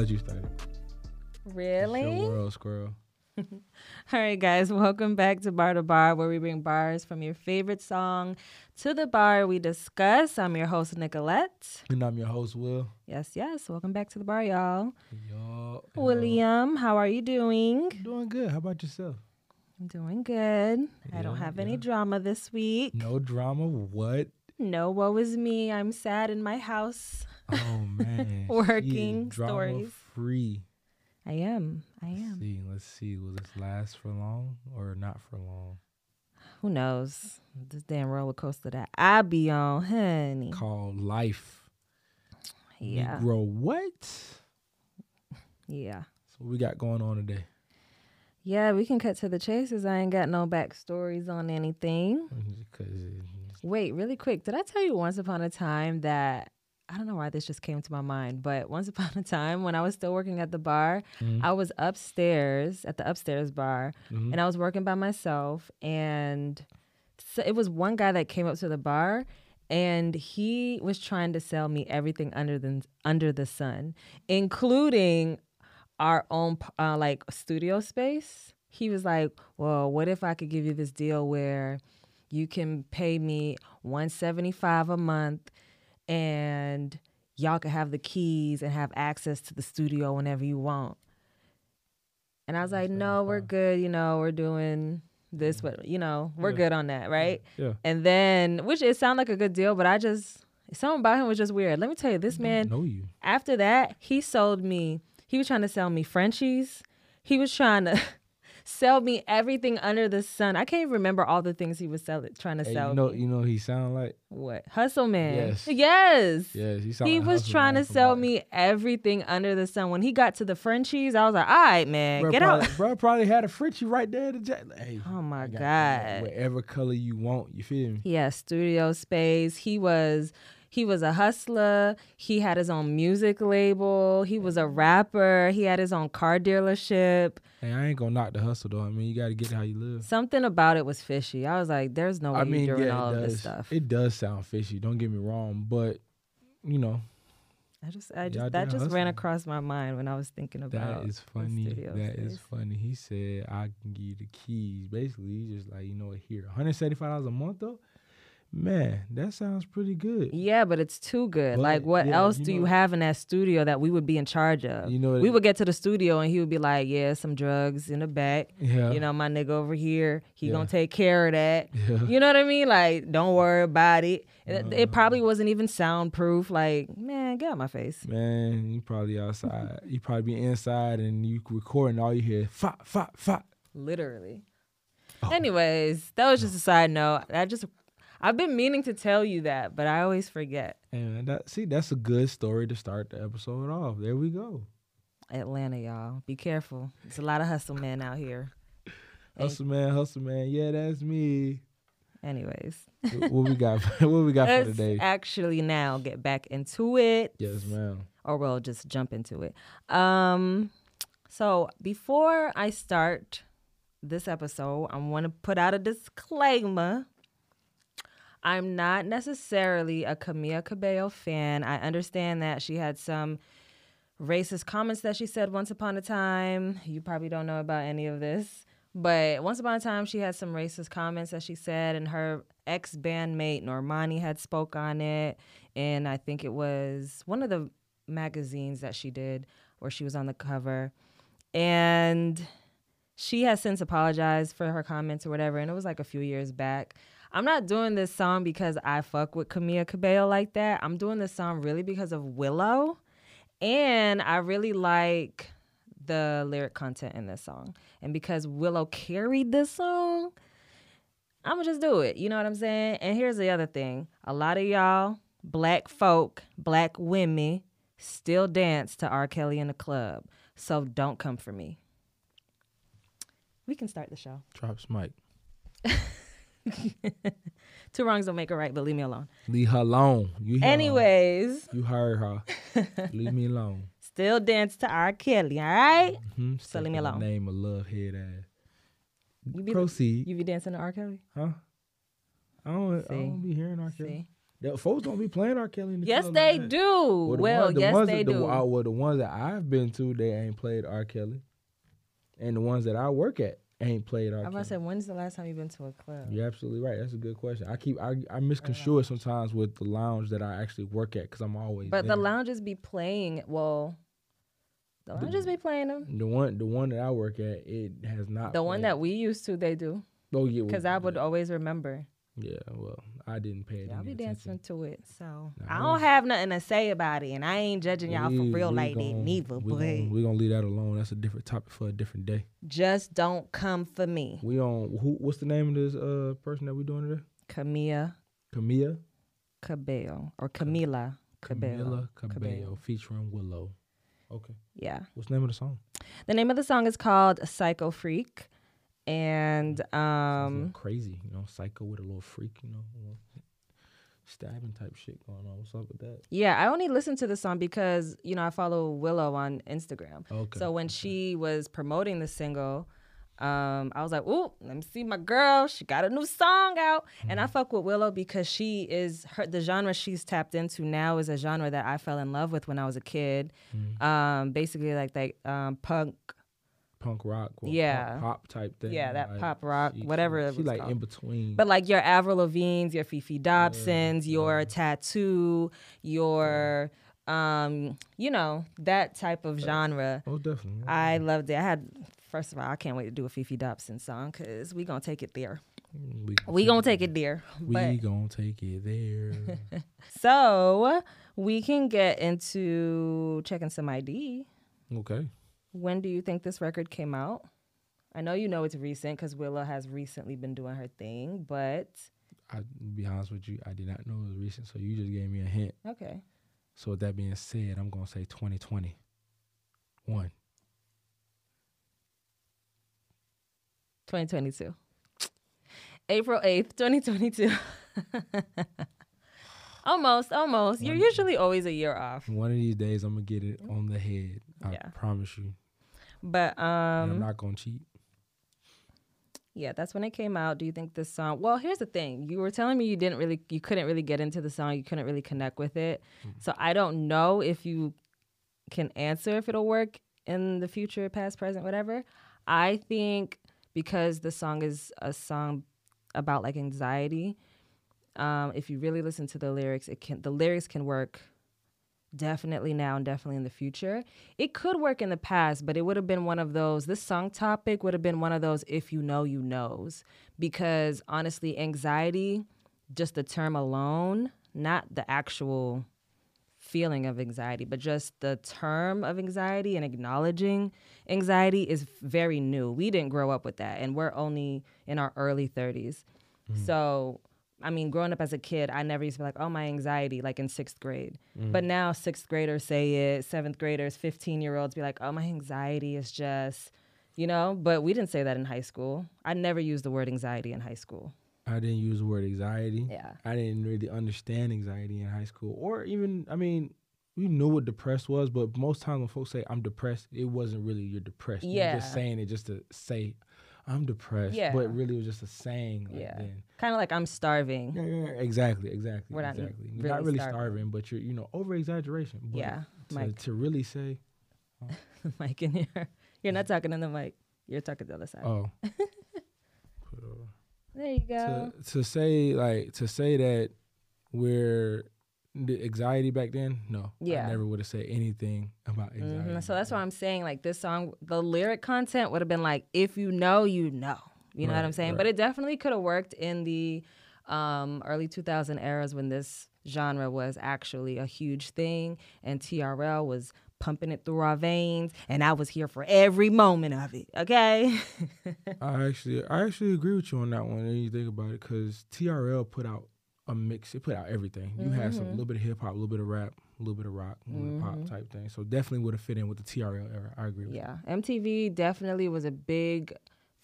let you start it. Really? It's your world, squirrel. All right, guys, welcome back to Bar to Bar, where we bring bars from your favorite song to the bar we discuss. I'm your host, Nicolette. And I'm your host, Will. Yes, yes. Welcome back to the bar, y'all. Y'all. William, how are you doing? Doing good. How about yourself? I'm doing good. I don't Yeah, have any drama this week. No drama. What? No, woe is me. I'm sad in my house. Oh man. Working stories. Free. I am. I Let's am. see. Let's see. Will this last for long or not for long? Who knows? This damn roller coaster that I be on, honey. Called life. Yeah. Negro what? Yeah. So what we got going on today? Yeah, we can cut to the chases. I ain't got no backstories on anything. Wait, really quick. Did I tell you once upon a time that I don't know why this just came to my mind, but once upon a time when I was still working at the bar, Mhm. I was upstairs at the upstairs bar Mhm. and I was working by myself and so it was one guy that came up to the bar and he was trying to sell me everything under the under the sun, including our own uh, like studio space. He was like, "Well, what if I could give you this deal where you can pay me 175 a month and y'all can have the keys and have access to the studio whenever you want." And I was like, "No, we're good. You know, we're doing this, but you know, we're Yeah. good on that, right?" Yeah. And then, which it sounded like a good deal, but I just something about him was just weird. Let me tell you, this man know you. after that, he sold me. He was trying to sell me Frenchies. He was trying to sell me everything under the sun. I can't even remember all the things he was selling, trying to Hey, sell you know, me. you know, he sound like What hustle man? Yes. yes. yes. He sound He like was Hustle trying Man to sell me everything under the sun. When he got to the Frenchies, I was like, "All right, man, Bro get probably, out." Bro probably had a Frenchie right there. Hey, Oh my got- god. Whatever color you want, you feel me? Yeah, studio space. He was he was a hustler. He had his own music label. He was a rapper. He had his own car dealership. Hey, I ain't gonna knock the hustle though. I mean, you got to get how you live. Something about it was fishy. I was like, "There's no way I mean, you're doing yeah, all of this stuff." It does sound fishy. Don't get me wrong, but you know I just, I just, that just ran across my mind when I was thinking about. that is funny. That is space. funny. He said I can give you the keys. Basically, he's just like you know what? Here, one hundred seventy five dollars a month though. Man, that sounds pretty good. Yeah, but it's too good. But, like, what yeah, else you do you have in that studio that we would be in charge of? You know, we would get to the studio and he would be like, "Yeah, some drugs in the back. Yeah. You know, my nigga over here, he Yeah. gonna take care of that. Yeah. You know what I mean? Like, don't worry about it. It, Uh-huh. it probably wasn't even soundproof. Like, man, get out my face. Man, you probably outside. you probably be inside and you recording all you hear. Fa fa fa. Literally. Oh. Anyways, that was just a side note. I just, I've been meaning to tell you that, but I always forget. And that see, that's a good story to start the episode off. There we go. Atlanta, y'all, be careful. There's a lot of hustle men out here. Hustle man, hustle man. Yeah, that's me. Anyways, What we got? what we got for let's today? actually now get back into it. Yes, ma'am. or we'll just jump into it. Um, so before I start this episode, I want to put out a disclaimer. I'm not necessarily a Camila Cabello fan. I understand that she had some racist comments that she said once upon a time. You probably don't know about any of this. But once upon a time, she had some racist comments that she said, and her ex bandmate Normani had spoke on it. And I think it was one of the magazines that she did where she was on the cover. And she has since apologized for her comments or whatever. And it was like a few years back. I'm not doing this song because I fuck with Camila Cabello like that. I'm doing this song really because of Willow. And I really like the lyric content in this song. And because Willow carried this song, I'm gonna just do it. You know what I'm saying? And here's the other thing a lot of y'all, black folk, black women, still dance to R. Kelly in the club. So don't come for me. We can start the show. Drops mic. Two wrongs don't make a right, but leave me alone. Leave her alone. You hear her. Anyways, You heard her. Leave me alone. still dance to R. Kelly, all right? Hmm? So leave me alone. Name of love head ass. You be, Proceed. you be dancing to R. Kelly? huh? I don't, I See. don't be hearing R. Kelly. See? The folks don't be playing R. Kelly. In the Yes, they like do. the Well, ones- the yes, ones they that, do. The, uh, well, the ones that I've been to, they ain't played R. Kelly, and the ones that I work at ain't played R. I'm about to say, when's the last time you've been to a club? You're absolutely right. That's a good question. I keep I, I misconstrue it sometimes with the lounge that I actually work at because I'm always. But the there. lounges be playing. Well, the lounges be playing them. the one the one that I work at, it has not. The one that we used to, they do. oh yeah, Because I would always remember. Yeah, well, I didn't pay it. Y'all be dancing to it. So I I don't have nothing to say about it. And I ain't judging y'all for real like that neither. We But gonna, we gonna leave that alone. That's a different topic for a different day. just don't come for me. We on who? What's the name of this uh person that we doing today? Camilla Camilla. Cabello. Or Camila Cabello. Camila Cabello featuring Willow. Okay. Yeah. What's the name of the song? The name of the song is called Psycho Freak. And um crazy, you know, psycho with a little freak, you know, stabbing type shit going on. What's up with that? yeah, I only listened to the song because, you know, I follow Willow on Instagram. Okay. So when she was promoting the single, um, I was like, "Ooh, let me see my girl. She got a new song out." And I Mm-hmm. fuck with Willow because she is her the genre she's tapped into now is a genre that I fell in love with when I was a kid. Mm-hmm. Um, basically like that um, punk, punk rock, or Yeah. pop, pop type thing. Yeah, that like, pop rock, she- whatever She, it she like called. in between. but like your Avril Lavigne's, your Fefe Dobsons, your t.A.T.u., your um, you know that type of genre. oh, definitely. I loved it. I had first of all, I can't wait to do a Fefe Dobson song because we gonna take it there. we, We gonna take it there. We gonna take it there. so we can get into checking some ID. okay. When do you think this record came out? I know you know it's recent because Willow has recently been doing her thing, but I be honest with you, I did not know it was recent, so you just gave me a hint. okay. So with that being said, I'm gonna say 2020. One. 2022. April 8th, 2022. almost, almost. You're usually always a year off. One of these days, I'm gonna get it on the head. I Yeah. promise you. But And I'm um not gonna cheat. yeah, that's when it came out. Do you think this song Well, here's the thing. You were telling me you didn't really you couldn't really get into the song, you couldn't really connect with it. So I don't know if you can answer if it'll work in the future, past, present, whatever. I think because the song is a song about like anxiety, um, if you really listen to the lyrics, it can the lyrics can work definitely now and definitely in the future. It could work in the past, but it would have been one of those this song topic would have been one of those if you know you knows because honestly anxiety just the term alone, not the actual feeling of anxiety, but just the term of anxiety and acknowledging anxiety is very new. We didn't grow up with that, and we're only in our early 30s. Mm. So, I mean, growing up as a kid, I never used to be like, oh, my anxiety, like in sixth grade. Mm-hmm. But now, sixth graders say it, seventh graders, 15 year olds be like, oh, my anxiety is just, you know, but we didn't say that in high school. I never used the word anxiety in high school. I didn't use the word anxiety. Yeah. I didn't really understand anxiety in high school, or even I mean, we knew what depressed was, but most times when folks say I'm depressed, it wasn't really you're depressed. You're Yeah. just saying it just to say I'm depressed. Yeah. But really, it was just a saying. Like Yeah. Then. Kind of like I'm starving. Yeah, yeah, yeah, exactly, exactly, We're not exactly. You're really not really starving. starving, but you're you know over exaggeration. Yeah, To, mic. to really say, mic, in here. You're not talking in the mic. You're talking the other side. oh. there you go. to to say like to say that we're the anxiety back then no Yeah. i never would have said anything about anxiety Mhm. So that's why I'm saying like this song, the lyric content would have been like, if you know, you know. You know what I'm saying? right. But it definitely could have worked in the um, early 2000 eras when this genre was actually a huge thing and TRL was pumping it through our veins and I was here for every moment of it. Okay. i actually i actually agree with you on that one and you think about it because trl put out a mix it put out everything you had Mm-hmm. some a little bit of hip-hop a little bit of rap a little bit of rock a little of pop type thing so definitely would have fit in with the trl era i agree with you. Yeah, MTV definitely was a big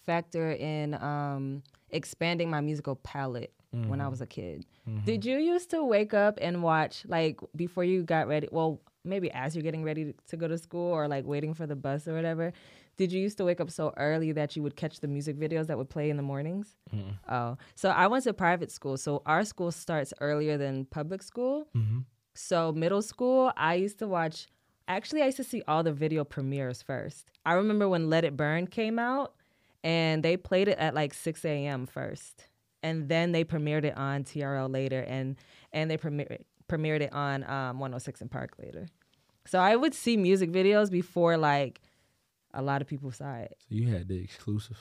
factor in um, expanding my musical palette when I was a kid. Did you used to wake up and watch like before you got ready? Well, maybe as you're getting ready to go to school or like waiting for the bus or whatever. Did you used to wake up so early that you would catch the music videos that would play in the mornings? Oh, so I went to private school. So our school starts earlier than public school. Mm-hmm. So middle school, I used to watch. Actually, I used to see all the video premieres first. I remember when Let It Burn came out, and they played it at like 6 a.m. first, and then they premiered it on TRL later, and and they premiered premiered it on um, 106 & Park later. So I would see music videos before like a lot of people saw it. So you had the exclusive.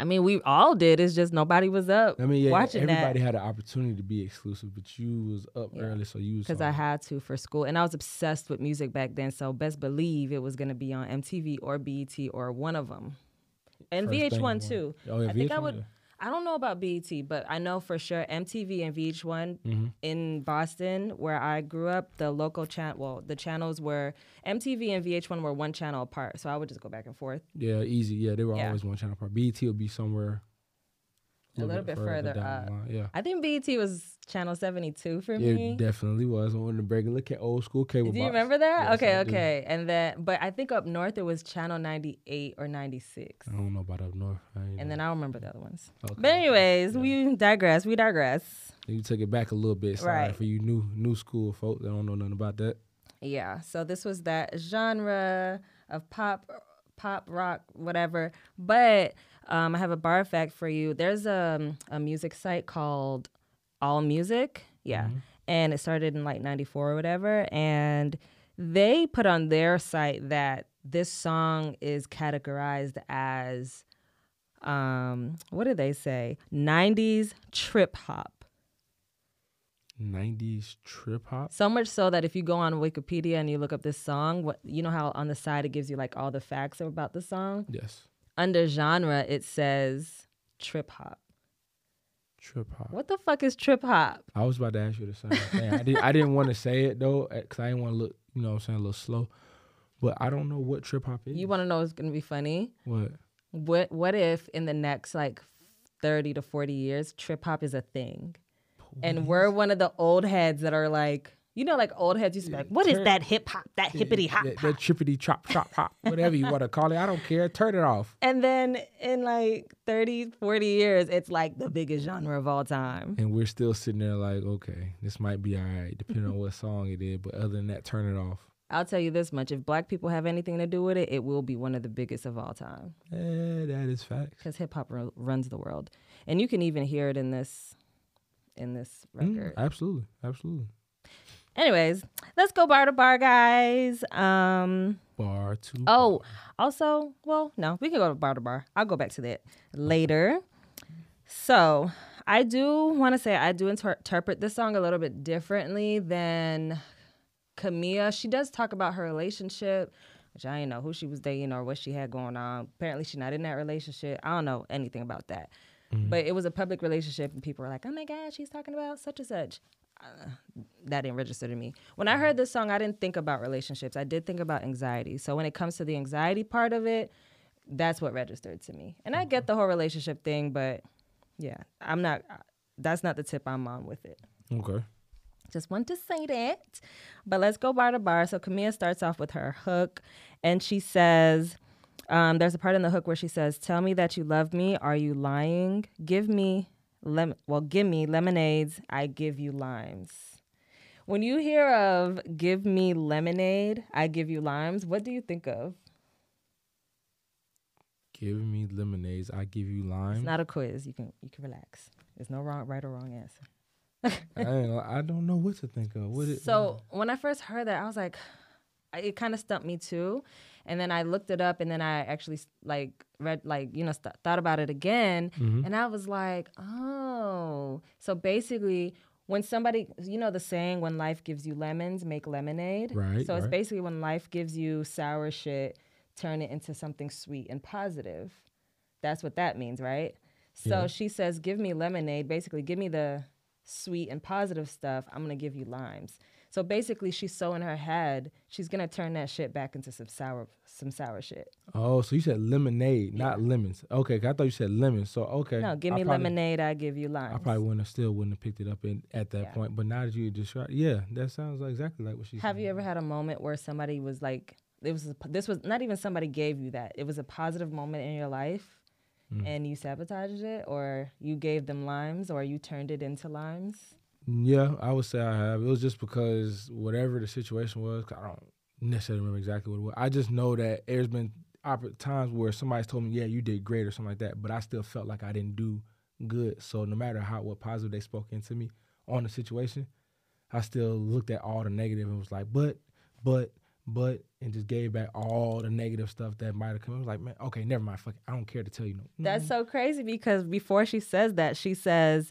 I mean, we all did. It's just nobody was up I mean, yeah, watching that. everybody had an opportunity to be exclusive, but you was up Yeah. early, so you was because I had to for school, and I was obsessed with music back then. So best believe it was gonna be on MTV or BET or one of them, and First VH1 too. Oh, yeah, I think I VH1, would. yeah. I don't know about BET, but I know for sure MTV and VH1 Mhm. in Boston, where I grew up. The local channel, well, the channels were MTV and VH1 were one channel apart, so I would just go back and forth. Yeah, easy. Yeah, they were Yeah. always one channel apart. BET would be somewhere A little bit further down up. Yeah. I think BET was channel 72 for It me. definitely was on the break. Look at old school cable. Do you box. remember that? Yes, okay, I do. okay. And then, but I think up north it was channel 98 or 96. I don't know about up north. I And know. then I remember the other ones. Okay. But anyways, we digress. We digress. you took it back a little bit. Sorry Right. for you new new school folks that don't know nothing about that. Yeah. So this was that genre of pop, pop rock, whatever. But um, I have a bar fact for you. There's a a music site called All Music. Yeah. And it started in like 94 or whatever. And they put on their site that this song is categorized as um what did they say 90s trip hop 90s trip hop. So much so that if you go on Wikipedia and you look up this song, what you know how on the side it gives you like all the facts about the song? Yes. Under genre it says trip hop. Trip hop. What the fuck is trip hop? I was about to ask you the same thing. I, did, I didn't want to say it though, eh, because I didn't want to look, you know what I'm saying, a little slow. But I don't know what trip hop is. You want to know what's going to be funny? what? What what if in the next like 30 to 40 years trip hop is a thing? And we're one of the old heads that are like, you know like old heads used to be like, "What is Turn- that hip hop? That hippity hop?" That, that trippity chop chop hop, whatever you want to call it. I don't care. Turn it off. And then in like 30, 40 years, it's like the biggest genre of all time. And we're still sitting there like, okay, this might be all right, depending on what song it is. But other than that, turn it off. I'll tell you this much: if black people have anything to do with it, it will be one of the biggest of all time Eh, that is fact. because hip hop ru- runs the world, and you can even hear it in this, in this Mm, record. absolutely, absolutely. Anyways, let's go bar to bar, guys. Um. Bar to. Oh, also, well, no, we can go to bar to bar. I'll go back to that later. So, I do want to say I do inter- interpret this song a little bit differently than Camila. She does talk about her relationship, which I didn't know who she was dating or what she had going on. Apparently, she's not in that relationship. I don't know anything about that. Mm-hmm. But it was a public relationship, and people were like, "Oh my God, she's talking about such and such." Uh, that didn't register to me. When I heard this song, I didn't think about relationships. I did think about anxiety. So when it comes to the anxiety part of it, that's what registered to me. And I get mm-hmm. the whole relationship thing, but yeah, I'm not. Uh, that's not the tip I'm on with it. Okay. Just want to say that. But let's go bar to bar. So Camila starts off with her hook, and she says, um, "There's a part in the hook where she says, "Tell me that you love me. Are you lying? Give me lem. Well, give me lemonades. I give you limes." When you hear of "Give me lemonade, I give you limes," what do you think of? Give me lemonades. I give you limes. It's not a quiz. You can you can relax. There's no wrong, right or wrong answer. I, I don't know what to think of. What it, So when I first heard that, I was like, it kind of stumped me too. And then I looked it up, and then I actually like read, like you know, st- thought about it again, Mm-hmm. and I was like, oh, so basically. When somebody, you know, the saying, when life gives you lemons, make lemonade. Right, So it's basically when life gives you sour shit, turn it into something sweet and positive. That's what that means, right? So Yeah. she says, Give me lemonade. Basically, give me the sweet and positive stuff. I'm going to give you limes. So basically, she's so in her head, she's to turn that shit back into some sour some sour shit. Oh, so you said lemonade, not lemons. Okay, I thought you said lemons. So okay. No, give I me probably- lemonade, I give you limes. I probably wouldn't have still wouldn't have picked it up in, at that Yeah. point. But now that you describe, yeah, that sounds like exactly like what she. Have said. you ever had a moment where somebody was like it was this was not even somebody gave you that. It was a positive moment in your life, Mm. and you sabotaged it, or you gave them limes, or you turned it into limes. Yeah, I would say I have. It was just because whatever the situation was, 'cause I don't necessarily remember exactly what it was. I just know that there's been times where somebody's told me, "Yeah, you did great" or something like that, but I still felt like I didn't do good. So no matter how what positive they spoke into me on the situation, I still looked at all the negative and was like, "But, but, but," and just gave back all the negative stuff that might have come. I was like, "Man, okay, never mind. Fuck it. I don't care to tell you no." That's mm-hmm. so crazy because before she says that, she says,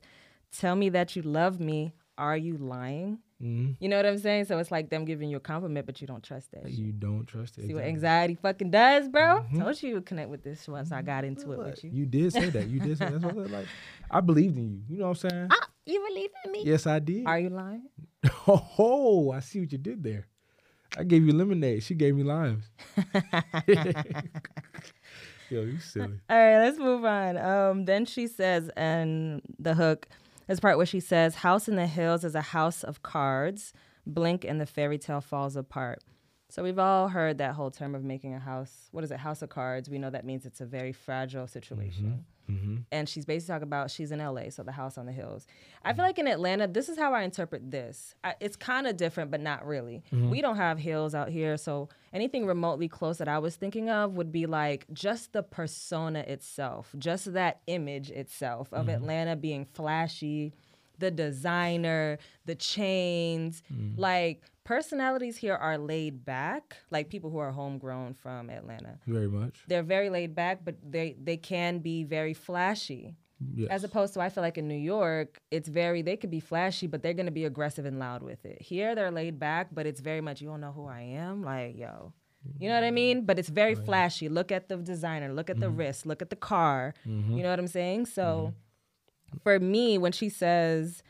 "Tell me that you love me. Are you lying?" hmm You know what I'm saying? So it's like them giving you a compliment, but you don't trust that. shit. You don't trust it. See what anxiety fucking does, bro? Mhm. Told you you would connect with this once I got into it with you. You did say that. You did say that. That's what I like I believed in you. You know what I'm saying? Ah, you believe in me? yes, I did. Are you lying? Oh, I see what you did there. I gave you lemonade. She gave me limes. Yo, you silly. All right, let's move on. Um, then she says, and the hook is part where she says, "House in the hills is a house of cards. Blink and the fairy tale falls apart." So we've all heard that whole term of making a house. What is it? House of cards. We know that means it's a very fragile situation. Mm-hmm. mm-hmm. and she's basically talking about she's in LA, so the house on the hills. I feel mm-hmm. like in Atlanta, this is how I interpret this. I, it's kind of different, but not really. Mm-hmm. We don't have hills out here, so anything remotely close that I was thinking of would be like just the persona itself, just that image itself of Atlanta being flashy, the designer, the chains, mm. like personalities here are laid back, like people who are homegrown from Atlanta Very much. they're very laid back, but they they can be very flashy. Yes. As opposed to, I feel like in New York, it's very they could be flashy, but they're gonna be aggressive and loud with it. Here, they're laid back, but it's very much you don't know who I am, like yo, you know what I mean? But it's very flashy. Look at the designer, look at the mm-hmm. wrist, look at the car. Mm-hmm. You know what I'm saying? So, mm-hmm. for me, when she says,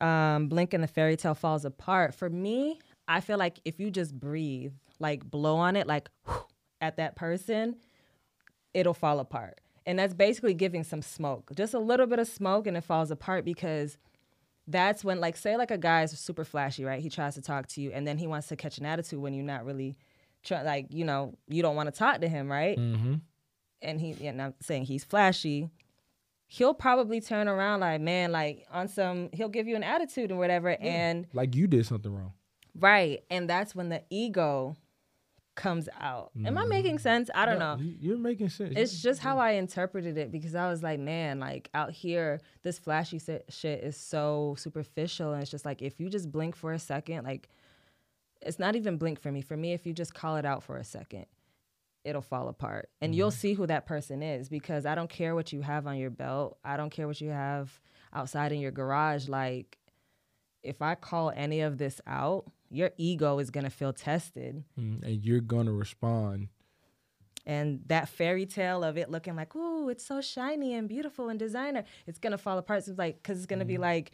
um, "Blink and the fairy tale falls apart," for me, I feel like if you just breathe, like blow on it, like at that person, it'll fall apart. And that's basically giving some smoke, just a little bit of smoke, and it falls apart because that's when, like, say, like a guy is super flashy, right? He tries to talk to you, and then he wants to catch an attitude when you're not really, try, like, you know, you don't want to talk to him, right? Mm-hmm. And he, and I'm saying he's flashy. He'll probably turn around like, man, like on some, he'll give you an attitude and whatever, and Like you did something wrong. right, and that's when the ego comes out. Am I making mm-hmm. sense? I don't No, know. you- You're making sense. It's just how I interpreted it because I was like, man, like out here, this flashy shit is so superficial. And it's just like, if you just blink for a second, like, it's not even blink for me. For me, if you just call it out for a second, it'll fall apart. And you'll see who that person is because I don't care what you have on your belt. I don't care what you have outside in your garage. Like, if I call any of this out, your ego is going to feel tested Mm, and you're gonna respond. and that fairy tale of it looking like, ooh, it's so shiny and beautiful and designer, it's gonna fall apart. So it's like, cause it's gonna be like,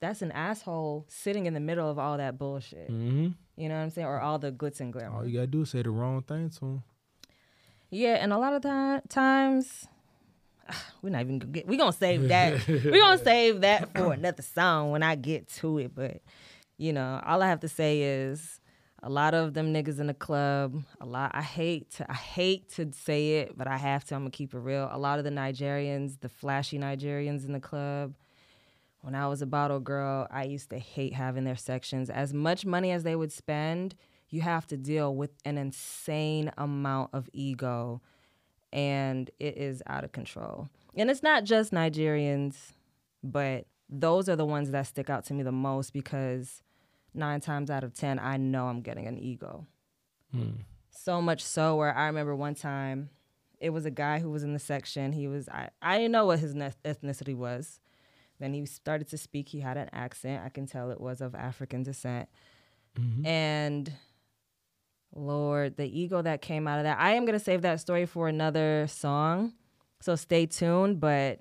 that's an asshole sitting in the middle of all that bullshit. Mm-hmm. You know what I'm saying? Or all the glitz and glamour. All you gotta do is say the wrong thing to him. Yeah, and a lot of ti- times, ah, we're not even gonna get. We're gonna save that. we're gonna save that for another song when I get to it. But you know, all I have to say is a lot of them niggas in the club. A lot. I hate to. I hate to say it, but I have to. I'm gonna keep it real. A lot of the Nigerians, the flashy Nigerians in the club. When I was a bottle girl, I used to hate having their sections. As much money as they would spend, you have to deal with an insane amount of ego, and it is out of control. And it's not just Nigerians, but those are the ones that stick out to me the most because nine times out of 10, I know I'm getting an ego. Hmm. So much so where I remember one time, it was a guy who was in the section. He was, I, I didn't know what his ne- ethnicity was. Then he started to speak. He had an accent. I can tell it was of African descent. Mm-hmm. And Lord, the ego that came out of that. I am going to save that story for another song. So stay tuned. But,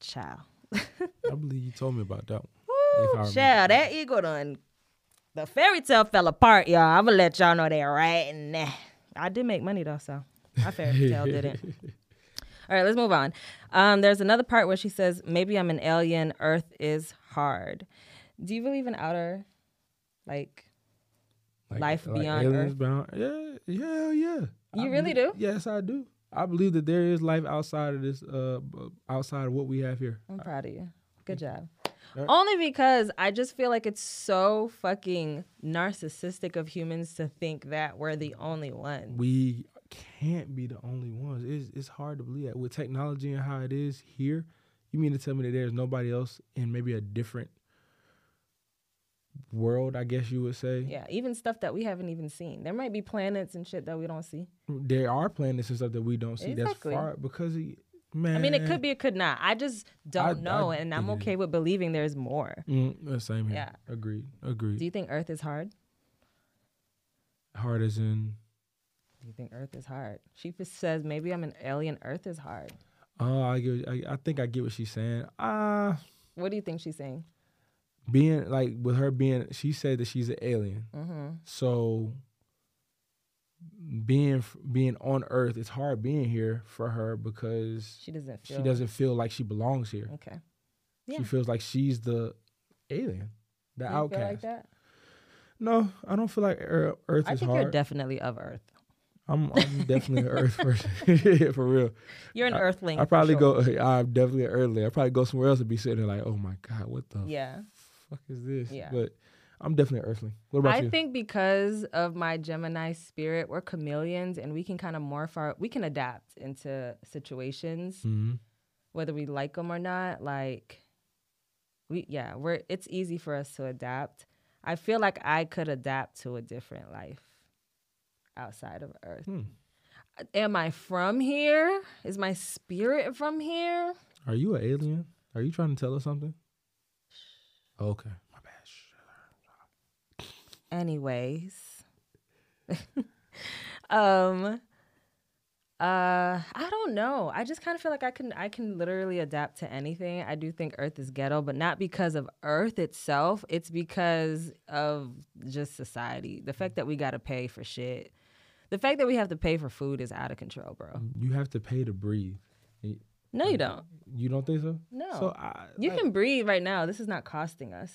child. I believe you told me about that one. If I Woo, remember. child, that ego done. The fairy tale fell apart, y'all. I'm going to let y'all know that right now. I did make money, though, so my fairy tale didn't. All right, let's move on. Um, there's another part where she says, Maybe I'm an alien. Earth is hard. Do you believe in outer, like, Life beyond aliens Earth? Beyond, yeah, yeah, yeah. You I really believe- do? Yes, I do. I believe that there is life outside of this, uh, outside of what we have here. I'm proud of you. Good job. Yeah. Only because I just feel like it's so fucking narcissistic of humans to think that we're the only one. We can't be the only ones. It's it's hard to believe that with technology and how it is here. You mean to tell me that there's nobody else in maybe a different world? I guess you would say. Yeah, even stuff that we haven't even seen. There might be planets and shit that we don't see. There are planets and stuff that we don't see. Exactly. That's far because of, man. I mean, it could be, it could not. I just don't I- know, I and I'm okay with believing there's more. Mm, uh, same here. Yeah. Agreed. Agreed. Do you think Earth is hard? Hard as in. Do you think Earth is hard? She just says maybe I'm an alien. Earth is hard. Oh, I get. I, I think I get what she's saying. Uh What do you think she's saying? Being like with her being, she said that she's an alien. Mm-hmm. So being being on Earth, it's hard being here for her because She doesn't feel. she doesn't feel like she belongs here. Okay. Yeah. She feels like she's the alien, the you outcast. feel like that? No, I don't feel like Ear- Earth I is think hard. you're definitely of Earth. I'm, I'm definitely an Earth person for real. You're an Earthling. I probably sure. go. I'm definitely an Earthling. I probably go somewhere else and be sitting there like, oh my god, what the Yeah. Fuck is this? Yeah. But I'm definitely an Earthling. What about I you? think because of my Gemini spirit, we're chameleons and we can kind of morph our, we can adapt into situations, hmm whether we like them or not. Like, we, yeah, we're, it's easy for us to adapt. I feel like I could adapt to a different life outside of Earth. Hmm. Am I from here? Is my spirit from here? Are you an alien? Are you trying to tell us something? Okay, my bad. Anyways. um uh I don't know. I just kind of feel like I can I can literally adapt to anything. I do think Earth is ghetto, but not because of Earth itself. It's because of just society. The fact that we got to pay for shit. The fact that we have to pay for food is out of control, bro. You have to pay to breathe. No, you don't. You don't think so? No. So I, You like, can breathe right now. This is not costing us.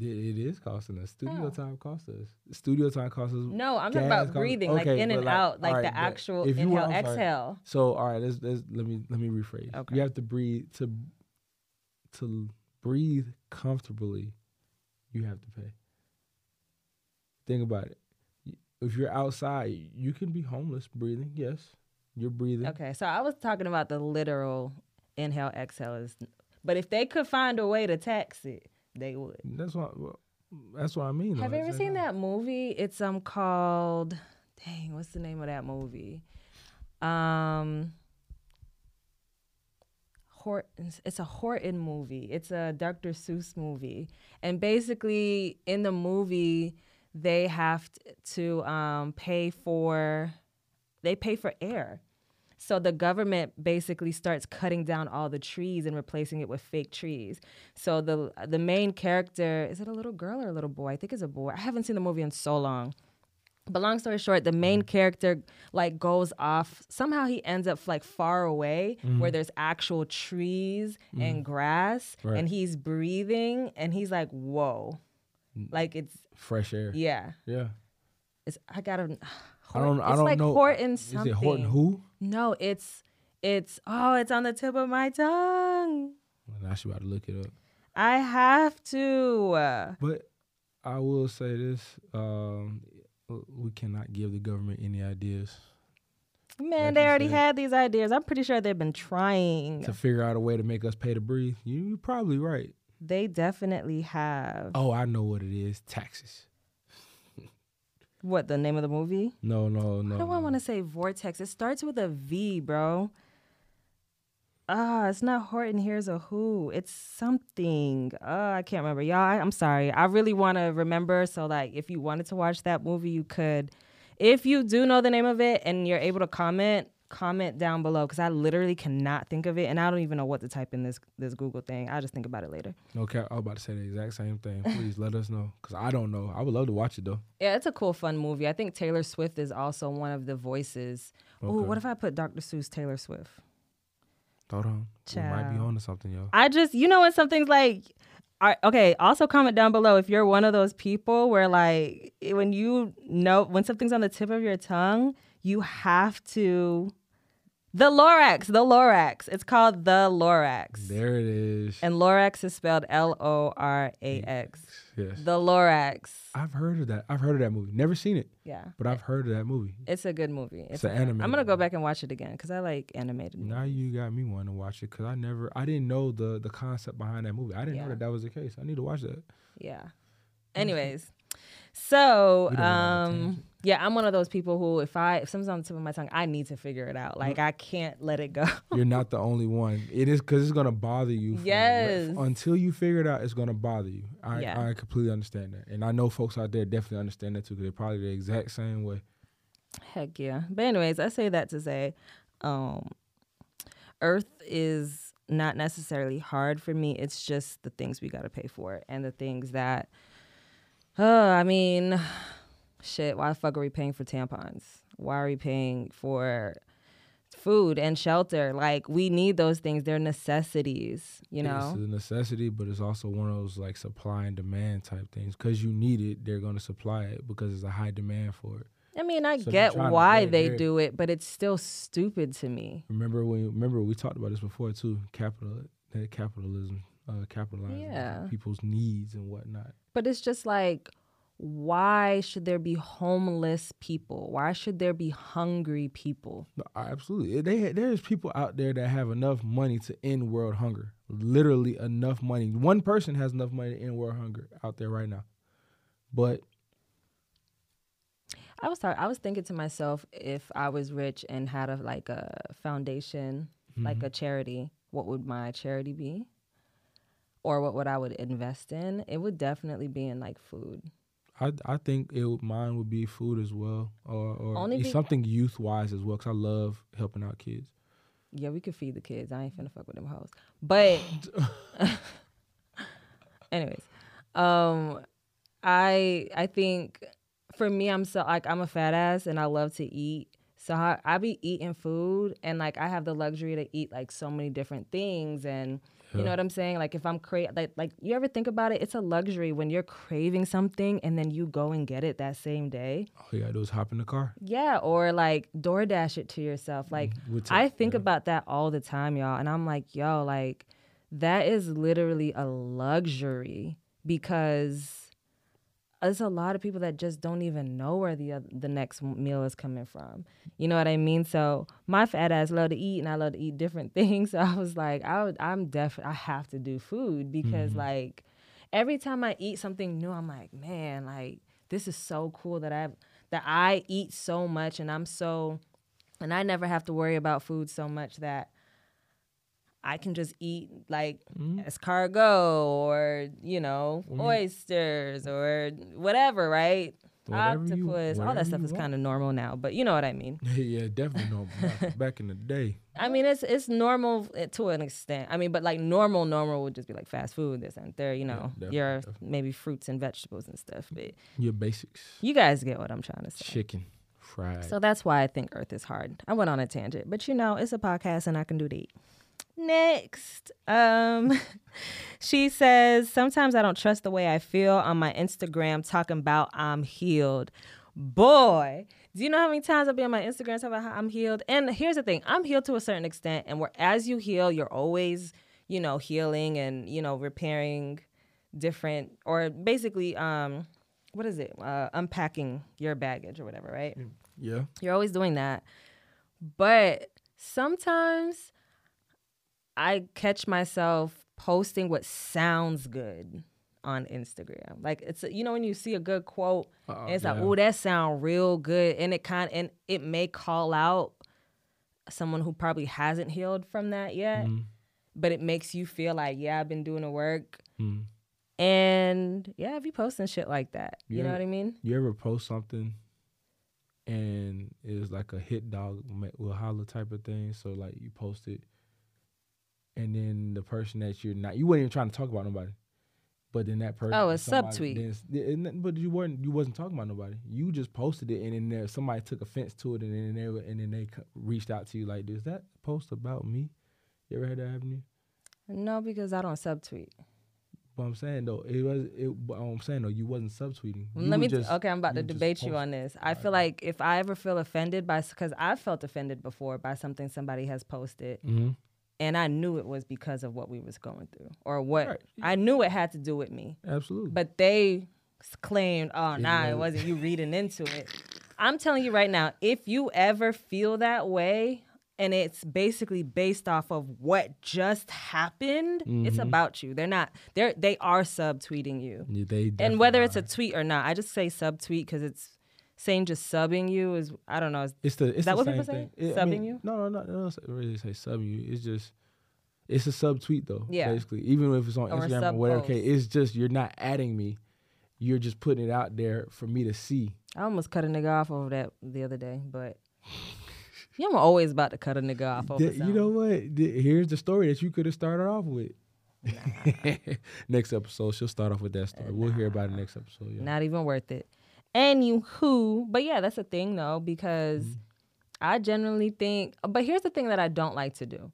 It is costing us. Studio How? time costs us. Studio time costs us. No, I'm talking about breathing, like okay, in but and out, like alright, the actual inhale, want- exhale. So all right, let's, let's let me let me rephrase. Okay. You have to breathe to to breathe comfortably. You have to pay. Think about it. If you're outside, you can be homeless breathing. Yes, you're breathing. Okay, so I was talking about the literal inhale, exhale is, but if they could find a way to tax it, they would. That's what. well, That's what I mean. Have though. you ever seen that movie? It's um called, dang, what's the name of that movie? Um, Horton. It's a Horton movie. It's a Dr. Seuss movie, and basically in the movie they have to um pay for, they pay for air. So the government basically starts cutting down all the trees and replacing it with fake trees. So the the main character is it a little girl or a little boy? I think it's a boy. I haven't seen the movie in so long. But long story short, the main character like goes off. Somehow he ends up like far away mm-hmm. where there's actual trees mm-hmm. and grass, Right. and he's breathing, and he's like, "Whoa!" Mm. Like it's fresh air? yeah. Yeah. It's I gotta. I don't. I it's don't like know. Horton Is it Horton who? No, it's it's oh, it's on the tip of my tongue. Well, now she about to look it up. I have to. But I will say this: um, we cannot give the government any ideas Man, Like they already said. had these ideas. I'm pretty sure they've been trying. to figure out a way to make us pay to breathe. You're probably right. They definitely have. Oh, I know what it is: taxes. What the name of the movie? No, no, no. I don't no. want to say Vortex. It starts with a V, bro. Ah, it's not Horton. Hears a Who. It's something. Uh, I can't remember. Y'all, I, I'm sorry. I really want to remember. So, like, if you wanted to watch that movie, you could. If you do know the name of it and you're able to comment, comment down below because I literally cannot think of it, and I don't even know what to type in this this Google thing. I'll just think about it later. Okay, I was about to say the exact same thing. Please let us know, cause I don't know. I would love to watch it though. Yeah, it's a cool, fun movie. I think Taylor Swift is also one of the voices. Oh, Okay. what if I put Dr. Seuss Taylor Swift? Hold on. We might be Child. on to something, yo. I just, you know, when something's like, I, okay. Also, comment down below if you're one of those people where, like, when you know when something's on the tip of your tongue, you have to. The Lorax, the Lorax. It's called the Lorax, There it is. and Lorax is spelled L O R A X. yes. The Lorax. I've heard of that. I've heard of that movie. Never seen it, Yeah, but I've heard of that movie. it's a good movie. It's an animated I'm gonna go back and watch it again because I like animated. movies. Now you got me wanting to watch it because I never, I didn't know the the concept behind that movie. I didn't Yeah. know that that was the case. I need to watch that. Yeah. Anyways, so We done went on a um, yeah, I'm one of those people who, if I if something's on the tip of my tongue, I need to figure it out. Like I can't let it go. You're not the only one. It is because it's gonna bother you. for- Yes. until you figure it out, it's gonna bother you. I Yeah. I completely understand that, and I know folks out there definitely understand that too. Because they're probably the exact same way. Heck yeah. But anyways, I say that to say, um, Earth is not necessarily hard for me. It's just the things we got to pay for and the things that, uh, I mean, shit. Why the fuck are we paying for tampons? Why are we paying for food and shelter? Like we need those things. They're necessities. You know? it's a necessity, but it's also one of those like supply and demand type things. Because you need it, they're gonna supply it because there's a high demand for it. I mean, I So get why they're- do it, but it's still stupid to me. Remember when? Remember we talked about this before too. Capital, capitalism, uh, capitalizing Yeah. people's needs and whatnot. But it's just like, why should there be homeless people? Why should there be hungry people? No, absolutely. They there's people out there that have enough money to end world hunger. Literally enough money. One person has enough money to end world hunger out there right now. But I was tar- I was thinking to myself, if I was rich and had a like a foundation, like mm-hmm. a charity, what would my charity be? Or what would I would invest in? It would definitely be in like food. I I think it would, mine would be food as well, or or be- something youth wise as well. Cause I love helping out kids. Yeah, we could feed the kids. I ain't finna fuck with them hoes. But anyways, um I I think for me I'm so like I'm a fat ass and I love to eat. So I, I be eating food and like I have the luxury to eat like so many different things and you know what I'm saying? Like if I'm cra- like like you ever think about it, it's a luxury when you're craving something and then you go and get it that same day. All you gotta do is hop in the car. Yeah, or like DoorDash it to yourself. Mm, like With I think yeah. about that all the time, y'all, and I'm like, yo, like that is literally a luxury because there's a lot of people that just don't even know where the the next meal is coming from. You know what I mean? So my fat ass love to eat, and I love to eat different things. So I was like, I would, I'm definitely I have to do food because Mm-hmm. like every time I eat something new, I'm like, man, like this is so cool that I that I eat so much, and I'm so and I never have to worry about food so much that I can just eat like Mm-hmm. escargot or you know oysters or whatever, right? Whatever you- Octopus, all that stuff is kind of normal now, but you know what I mean. yeah, definitely no. back, in the day, I mean, it's it's normal to an extent. I mean, but like normal, normal would just be like fast food, this and there, you know, definitely, your definitely. maybe fruits and vegetables and stuff. But your basics: you guys get what I'm trying to say. chicken, fried. So that's why I think Earth is hard. I went on a tangent, but you know, it's a podcast and I can do that. Next, um, she says, Sometimes I don't trust the way I feel on my Instagram talking about I'm healed. Boy, do you know how many times I'll be on my Instagram talking about how I'm healed? And here's the thing I'm healed to a certain extent. And where as you heal, you're always, you know, healing and, you know, repairing different or basically, um, what is it? Uh, unpacking your baggage or whatever, right? yeah, You're always doing that. But sometimes I catch myself posting what sounds good on Instagram. Like it's a, you know when you see a good quote, and it's like, oh, that sound real good, and it kind and it may call out someone who probably hasn't healed from that yet, Mhm. but it makes you feel like, yeah, I've been doing the work, Mm. and yeah, I be posting shit like that. You know Yeah. what I mean? You ever post something and it was like a hit dog will holler type of thing? So like you post it, and then the person that you're not, you weren't even trying to talk about nobody, but then that person, Oh, a subtweet. then but you weren't, you wasn't talking about nobody. You just posted it, and then there, somebody took offense to it, and then they and then they reached out to you like, "Is that post about me?" You ever had that happen to you? No, because I don't subtweet. But I'm saying though, it was. It. But I'm saying though, you wasn't subtweeting. You Let me. just- okay, I'm about to debate you on this. I Alright, feel like if I ever feel offended by, because I've felt offended before by something somebody has posted, Mhm. And I knew it was because of what we was going through or what Right. I knew it had to do with me. Absolutely. But they claimed, oh, nah, it was- wasn't you reading into it. I'm telling you right now, if you ever feel that way, and it's basically based off of what just happened, it's Mhm. about you. They're not. They're they are subtweeting you, Yeah, they and whether definitely it's a tweet or not, I just say subtweet because it's saying just subbing you is I don't know. Is, It's the it's that the what people say? thing. It- I Subbing mean, you? No, no, no, no. It's not really say subbing you. It's just it's a sub tweet though. Yeah. Basically, even if it's on Or Instagram or whatever. Okay, it's just you're not adding me. You're just putting it out there for me to see. I almost cut a nigga off over that the other day, but yeah, I'm always about to cut a nigga off over Th- you know what? Th- Here's the story that you could have started off with. next episode, she'll start off with that story. Uh, we'll hear about it next episode. Yeah. Not even worth it. And you who, but yeah, that's a thing though, because Mm-hmm. I generally think, but here's the thing that I don't like to do.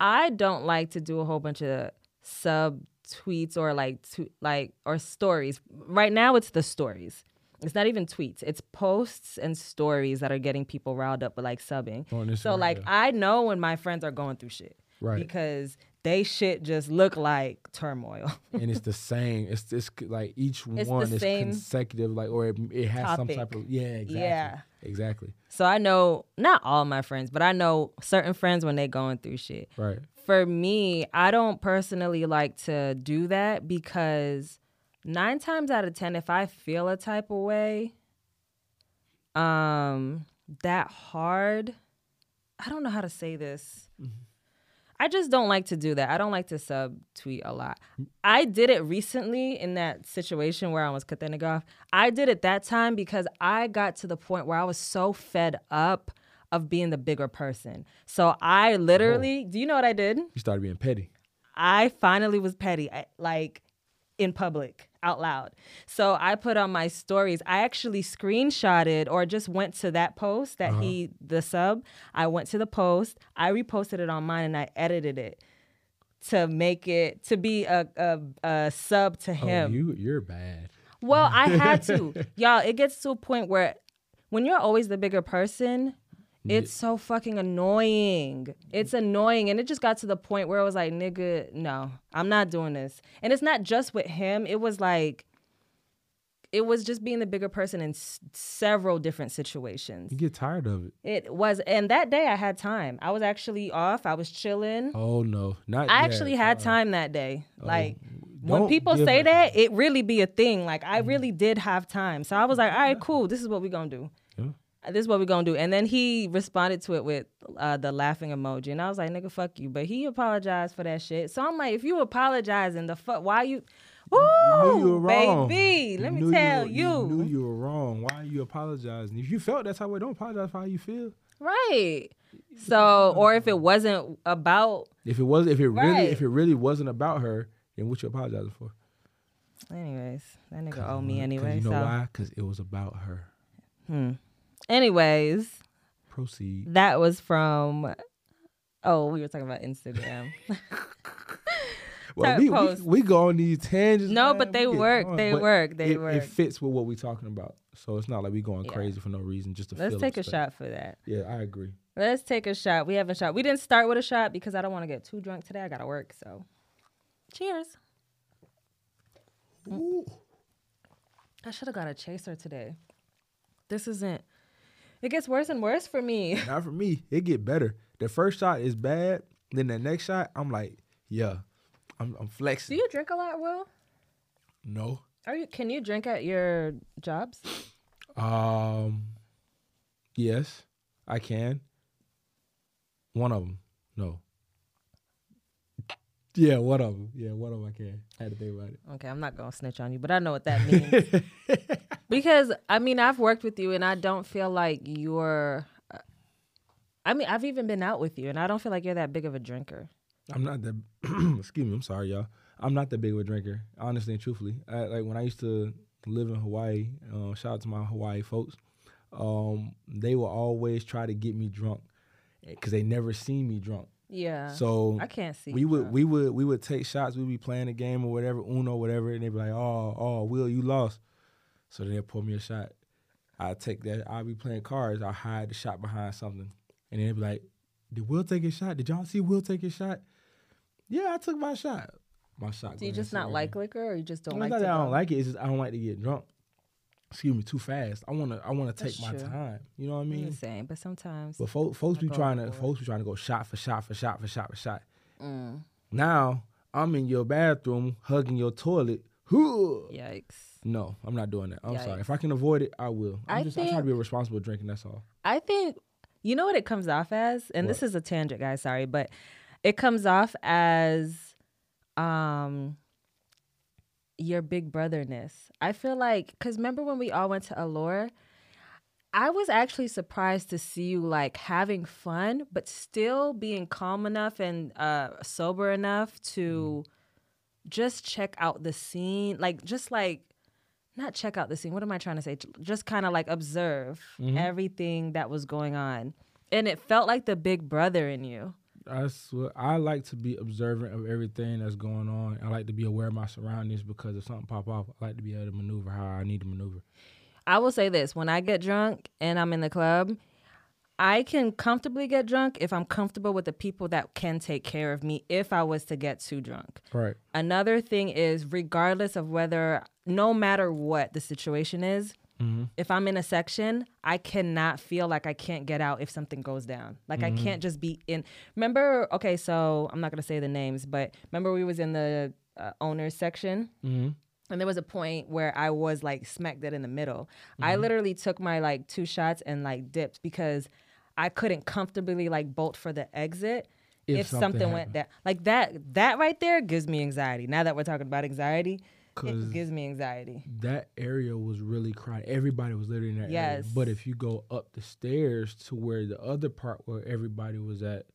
I don't like to do a whole bunch of sub tweets or like to, like or stories. Right now it's the stories. It's not even tweets. It's posts and stories that are getting people riled up with like subbing. So like yeah. I know when my friends are going through shit. Right. Because they shit just look like turmoil. and it's the same. It's it's like each It's one is consecutive, like or it, it has some type of yeah, exactly, Yeah. exactly, So I know not all my friends, but I know certain friends when they going through shit. right. For me, I don't personally like to do that because nine times out of ten, if I feel a type of way, um, that hard, I don't know how to say this. I just don't like to do that. I don't like to subtweet a lot. Mm. I did it recently in that situation where I was cut nigga off. I did it that time because I got to the point where I was so fed up of being the bigger person. So I oh. literally, do you know what I did? You started being petty. I finally was petty, I- like in public, out loud. So I put on my stories. I actually screenshotted or just went to that post that uh-huh. he, the sub. I went to the post. I reposted it on mine and I edited it to make it to be a a, a sub to oh, him. Oh, you you're bad. Well, I had to. Y'all, it gets to a point where when you're always the bigger person, it's so fucking annoying. It's annoying. And it just got to the point where I was like, nigga, no, I'm not doing this. And it's not just with him. It was like, it was just being the bigger person in s- several different situations. You get tired of it. It was, and that day I had time. I was actually off. I was chilling. Oh no, not. I yet. actually had Uh-uh. time that day. Oh, like when Don't people give say that, it really be a thing. Like I mm-hmm. really did have time. So I was like, all right, cool. This is what we're gonna do. This is what we're gonna do. And then he responded to it with uh, the laughing emoji. And I was like, nigga, fuck you. But he apologized for that shit. So I'm like, if you apologizing, the fuck why you You knew you Ooh, were wrong. baby, let me knew tell were- you. knew you were wrong. Why are you apologizing? If you felt that's how it, don't apologize for how you feel. Right. So or if it wasn't about If it was, if it really, Right. if it really wasn't about her, then what you apologizing for? anyways, that nigga owe me anyway. You know so why? Because it was about her. hmm. Anyways. Proceed. That was from. Oh, we were talking about Instagram. Well, we, we, we go on these tangents. No, man. but they We work, they but work, they it, work. It fits with what we're talking about, so it's not like we're going Yeah. crazy for no reason. Just to Let's take a shot for that. Yeah, I agree. Let's take a shot. We have a shot. We didn't start with a shot because I don't want to get too drunk today. I gotta work. So, cheers. Mm. I should have got a chaser today. This isn't. It gets worse and worse for me. Not for me. It get better. The first shot is bad. Then the next shot, I'm like, yeah, I'm, I'm flexing. Do you drink a lot, Will? no. Are you? Can you drink at your jobs? Um. Yes, I can. One of them. No. Yeah, one of them. Yeah, one of them I can. I had to think about it. Okay, I'm not gonna snitch on you, but I know what that means. because I mean, I've worked with you, and I don't feel like you're. I mean, I've even been out with you, and I don't feel like you're that big of a drinker. I'm not that. excuse me. I'm sorry, y'all. I'm not that big of a drinker, honestly and truthfully. I, like when I used to live in Hawaii. Uh, shout out to my Hawaii folks. Um, they will always try to get me drunk because they never seen me drunk. Yeah. So I can't see. we would bro. we would we would take shots. We'd be playing a game or whatever, Uno, whatever, and they'd be like, "Oh, oh, Will, you lost." So then they pull me a shot. I take that. I'll be playing cards. I hide the shot behind something, and then they'd be like, "Did Will take his shot? Did y'all see Will take his shot?" Yeah, I took my shot. My shot. Do you just not like liquor, or you just don't It's like? not to I don't like it. It's just I don't like to get drunk. Excuse me, too fast. I wanna I wanna take That's my time. You know what I mean? same, but sometimes. But folks, folks I be trying to folks be trying to go shot for shot for shot for shot for shot for shot. Mm, Now I'm in your bathroom hugging your toilet. Huh. yikes. No, I'm not doing that. I'm sorry. If I can avoid it, I will. I'm I just I try to be a responsible drinking. That's all. I think you know what it comes off as, and this is a tangent, guys. Sorry, but it comes off as um your big brotherness. I feel like because remember when we all went to Allure, I was actually surprised to see you like having fun, but still being calm enough and uh, sober enough to just check out the scene, like just like not check out the scene. What am I trying to say? Just kind of like observe mm-hmm. everything that was going on, and it felt like the big brother in you. That's what I like to be observant of everything that's going on. I like to be aware of my surroundings because if something pop off, I like to be able to maneuver how I need to maneuver. I will say this: when I get drunk and I'm in the club, I can comfortably get drunk if I'm comfortable with the people that can take care of me if I was to get too drunk. Right. Another thing is, regardless of whether, no matter what the situation is, Mm-hmm. if I'm in a section, I cannot feel like I can't get out if something goes down. Like I can't just be in. Remember, okay, so I'm not gonna say the names, but remember we was in the uh, owners section. Mm-hmm. And there was a point where I was like smack dead in the middle. I literally took my like two shots and like dipped because I couldn't comfortably like bolt for the exit if, If something, something went down. Like that that right there gives me anxiety. Now that we're talking about anxiety, it gives me anxiety. that area was really crowded. Everybody was literally in that area. Yes. But if you go up the stairs to where the other part where everybody was at,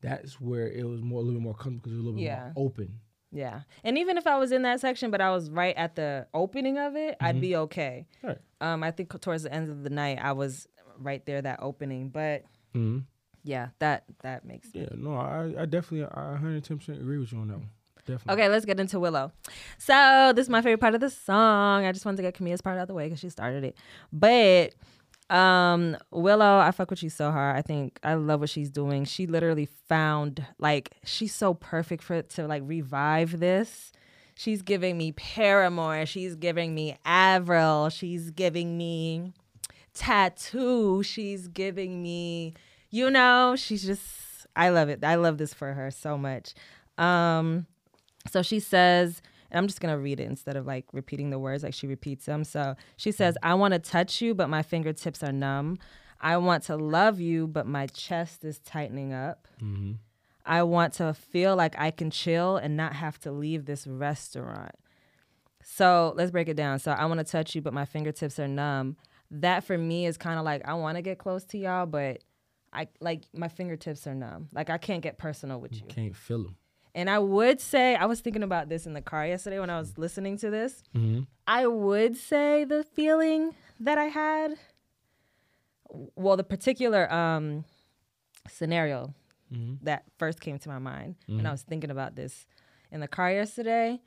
that's where it was more a little bit more comfortable because it was a little bit Yeah. more open. Yeah. And even if I was in that section but I was right at the opening of it, I'd be okay. Right. Um I think towards the end of the night I was right there that opening, but Mm-hmm. yeah, that that makes Yeah, no, I, I definitely, I 110% agree with you on that one. Definitely. Okay, let's get into Willow. So this is my favorite part of the song. I just wanted to get Camila's part out of the way because she started it. But um Willow, I fuck with you so hard. I think I love what she's doing. She literally found like she's so perfect for it to like revive this. She's giving me Paramore. She's giving me Avril. She's giving me t.A.T.u. She's giving me, you know, she's just I love it. I love this for her so much. Um so she says, and I'm just gonna read it instead of like repeating the words like she repeats them. So she says, I want to touch you, but my fingertips are numb. I want to love you, but my chest is tightening up. Mm-hmm. I want to feel like I can chill and not have to leave this restaurant. So let's break it down. So I want to touch you, but my fingertips are numb. That for me is kind of like I want to get close to y'all, but I like my fingertips are numb. Like I can't get personal with you. Can't feel them. And I would say, I was thinking about this in the car yesterday when I was listening to this. Mm-hmm. I would say the feeling that I had, well, the particular um, scenario Mm-hmm. that first came to my mind when I was thinking about this in the car yesterday.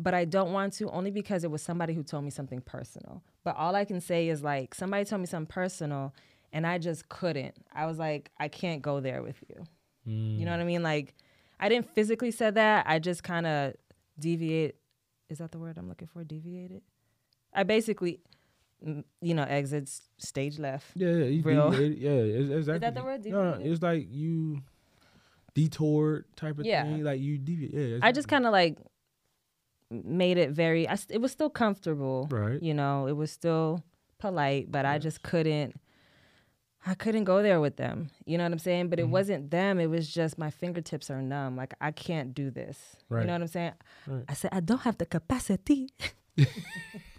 But I don't want to only because it was somebody who told me something personal. But all I can say is like somebody told me something personal and I just couldn't. I was like, I can't go there with you. You know what I mean? Like, I didn't physically say that. I just kind of deviate. Is that the word I'm looking for? Deviated. I basically, mm, you know, exits stage left. Yeah, yeah, you Real. deviated. Yeah, exactly. that the word, No, no, it's like you detoured type of Yeah. thing. Like you deviate. Yeah, I just kind of like made it very. I, it was still comfortable. Right. You know, it was still polite, but I just couldn't. I couldn't go there with them. You know what I'm saying? But it mm-hmm. wasn't them. It was just my fingertips are numb. Like I can't do this. Right. You know what I'm saying? Right. I said I don't have the capacity.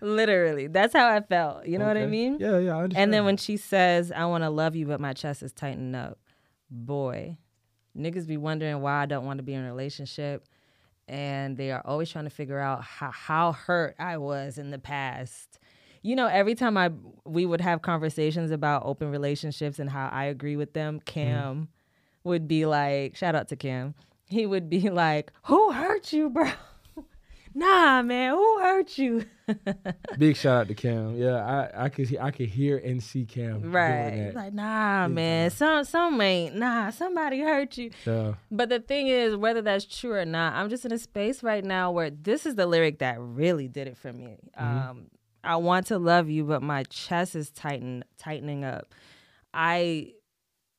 Literally, that's how I felt. You know what I mean? Yeah, yeah. I understand. And then when she says, I want to love you, but my chest is tightened up, boy, niggas be wondering why I don't want to be in a relationship. And they are always trying to figure out how, how hurt I was in the past. you know, every time I we would have conversations about open relationships and how I agree with them, mm-hmm. Cam would be like, shout out to Cam. He would be like, "Who hurt you, bro?" Nah, man, who hurt you? Big shout out to Cam. Yeah, I I could I could hear and see Cam doing right. that. Like, nah, Big man, some some ain't. Nah, somebody hurt you. Yeah. But the thing is, whether that's true or not, I'm just in a space right now where this is the lyric that really did it for me. Um, I want to love you, but my chest is tighten tightening up. I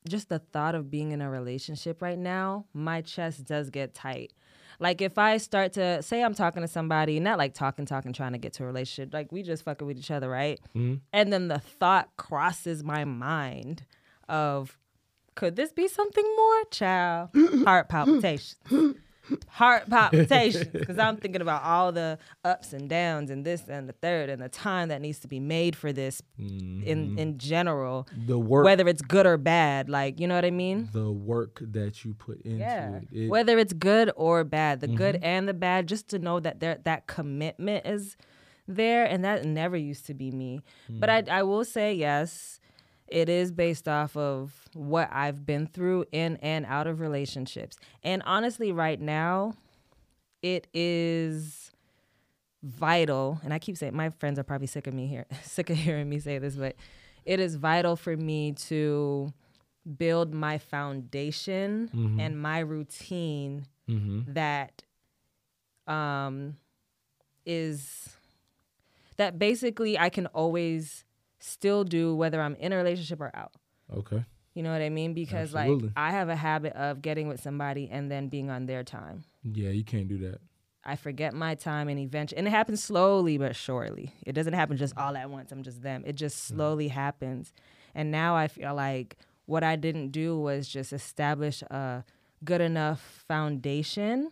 just the thought of being in a relationship right now, my chest does get tight. Like if I start to say I'm talking to somebody, not like talking, talking, trying to get to a relationship, like we just fucking with each other, right? Mhm. And then the thought crosses my mind of could this be something more? Child, heart palpitations. Heart palpitations. Because I'm thinking about all the ups and downs and this and the third and the time that needs to be made for this in, mm-hmm. in general, The work whether it's good or bad. Like, you know what I mean? the work that you put into Yeah. it. it Whether it's good or bad, the good mm-hmm. and the bad, just to know that there that commitment is there, and that never used to be me. But mm. I I will say yes, it is based off of what I've been through in and out of relationships. And honestly, right now, it is vital and i keep saying my friends are probably sick of me here sick of hearing me say this but it is vital for me to build my foundation and my routine Mhm. that um is that basically I can always still do whether I'm in a relationship or out. Okay. You know what I mean? Because Absolutely. like I have a habit of getting with somebody and then being on their time. Yeah, you can't do that. I forget my time and eventually, and it happens slowly but surely. It doesn't happen just all at once. I'm just them. It just slowly happens. And now I feel like what I didn't do was just establish a good enough foundation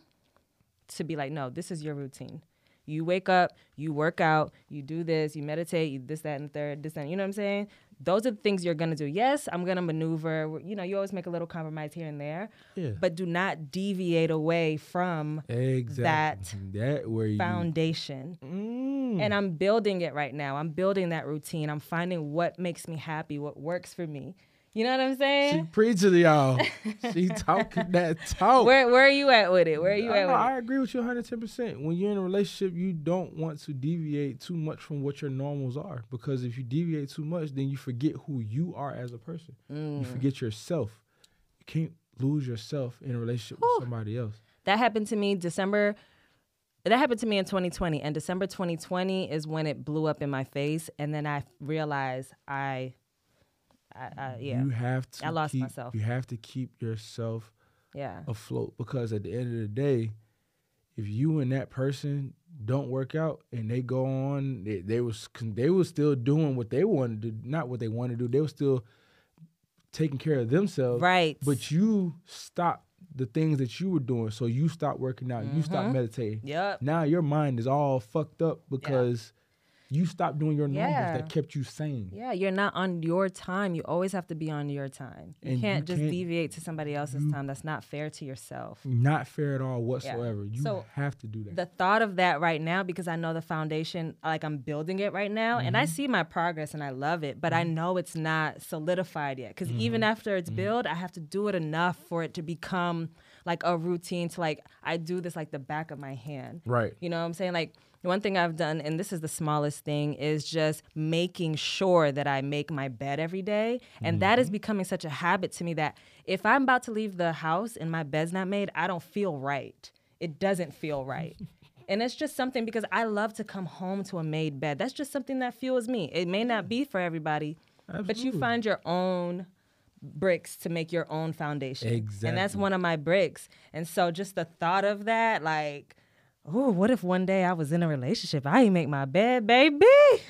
to be like, no, this is your routine. You wake up, you work out, you do this, you meditate, you this, that, and third, this, that. You know what I'm saying? Those are the things you're gonna do. Yes, I'm gonna maneuver. You know, you always make a little compromise here and there, Yeah. but do not deviate away from Exactly. That, where you foundation. Mm. And I'm building it right now. I'm building that routine. I'm finding what makes me happy, what works for me. You know what I'm saying? She preaching to y'all. she talking that talk. Where where are you at with it? Where are you I, at know, with it? I agree with you 110%. When you're in a relationship, you don't want to deviate too much from what your normals are because if you deviate too much, then you forget who you are as a person. Mm. You forget yourself. You can't lose yourself in a relationship with somebody else. That happened to me December. That happened to me in 2020, and December 2020 is when it blew up in my face, and then I realized I, I, I yeah, You have to I lost keep, myself. You have to keep yourself yeah, afloat because at the end of the day, if you and that person don't work out and they go on, they, they was they was still doing what they wanted to not what they wanted to do. They were still taking care of themselves. right. But you stopped the things that you were doing, so you stopped working out. You Mm-hmm. stopped meditating. yep, Now your mind is all fucked up because you stopped doing your normals Yeah. that kept you sane. yeah, you're not on your time. You always have to be on your time. You And can't just can't- deviate to somebody else's time. That's not fair to yourself. Not fair at all whatsoever. You So, have to do that. the thought of that right now because I know the foundation, like I'm building it right now, and I Mm-hmm. see my progress and I love it, but I know it's not solidified yet. Because even Mm-hmm. after it's built, I have to do it enough for it to become like a routine. To like I do this like the back of my hand. right. You know what I'm saying? Like one thing I've done, and this is the smallest thing, is just making sure that I make my bed every day. And that is mm-hmm. becoming such a habit to me that if I'm about to leave the house and my bed's not made, I don't feel right. It doesn't feel right. And it's just something because I love to come home to a made bed. That's just something that fuels me. It may not be for everybody, but you find your own bricks to make your own foundation. And that's one of my bricks. And so just the thought of that, like, oh, what if one day I was in a relationship? I ain't make my bed, baby.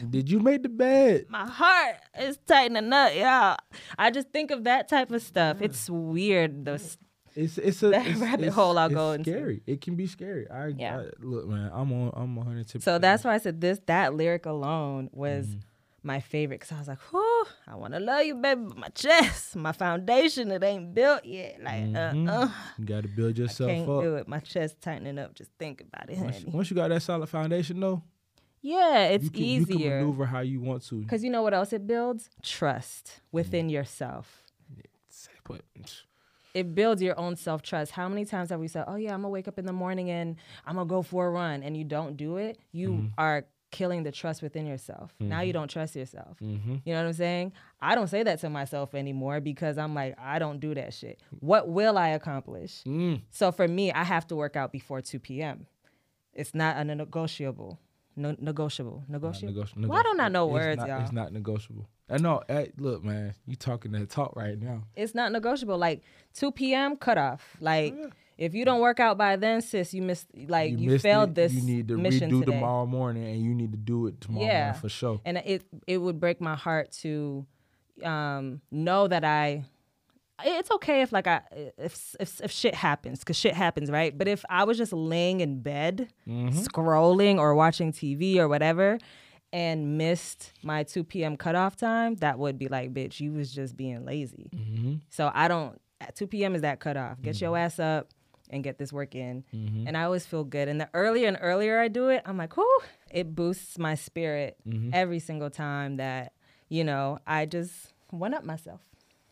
Did you make the bed? My heart is tightening up, y'all. I just think of that type of stuff. It's weird. The s- It's it's a That it's, rabbit it's- hole I'll go into. Scary. It can be scary. I, Yeah. I look, man. I'm on. I'm 110. so that's why I said this. That lyric alone was Mm-hmm. My favorite because I was like, whew, I want to love you, baby. But my chest, my foundation, it ain't built yet. Like, Mhm. uh, uh. You got to build yourself Can't up. do it. My chest tightening up. Just think about it, Once, honey. once you got that solid foundation, though, Yeah, it's you can, You can maneuver how you want to. Because you know what else it builds? Trust within yourself. But It builds your own self trust. How many times have we said, "Oh yeah, I'm gonna wake up in the morning and I'm gonna go for a run," and you don't do it? You Mm-hmm. are killing the trust within yourself. Now you don't trust yourself. Mm-hmm. You know what I'm saying? I don't say that to myself anymore because I'm like, I don't do that shit. What will I accomplish? mm, So for me, I have to work out before 2 p.m. It's not a negotiable. No, negotiable. Negotiable. negoti- Why don't I know it's words, not, y'all? It's not negotiable. I know. Hey, look, man, you talking that talk right now. It's not negotiable. Like 2 p.m. cutoff. Like Yeah. If you don't work out by then, sis, you missed. Like you, missed failed it. this You need to mission redo today. tomorrow morning, and you need to do it tomorrow Yeah. morning for sure. and it it would break my heart to um, know that I. It's okay if like I if if, if shit happens because shit happens right. But if I was just laying in bed Mm-hmm. scrolling or watching TV or whatever and missed my 2 p.m. cutoff time, that would be like, bitch, you was just being lazy. Mm-hmm. So I don't. At 2 p.m. is that cutoff. Get your ass up and get this work in. Mm-hmm. And I always feel good. And the earlier and earlier I do it, I'm like, whoo, it boosts my spirit Mm-hmm. every single time that, you know, I just one up myself.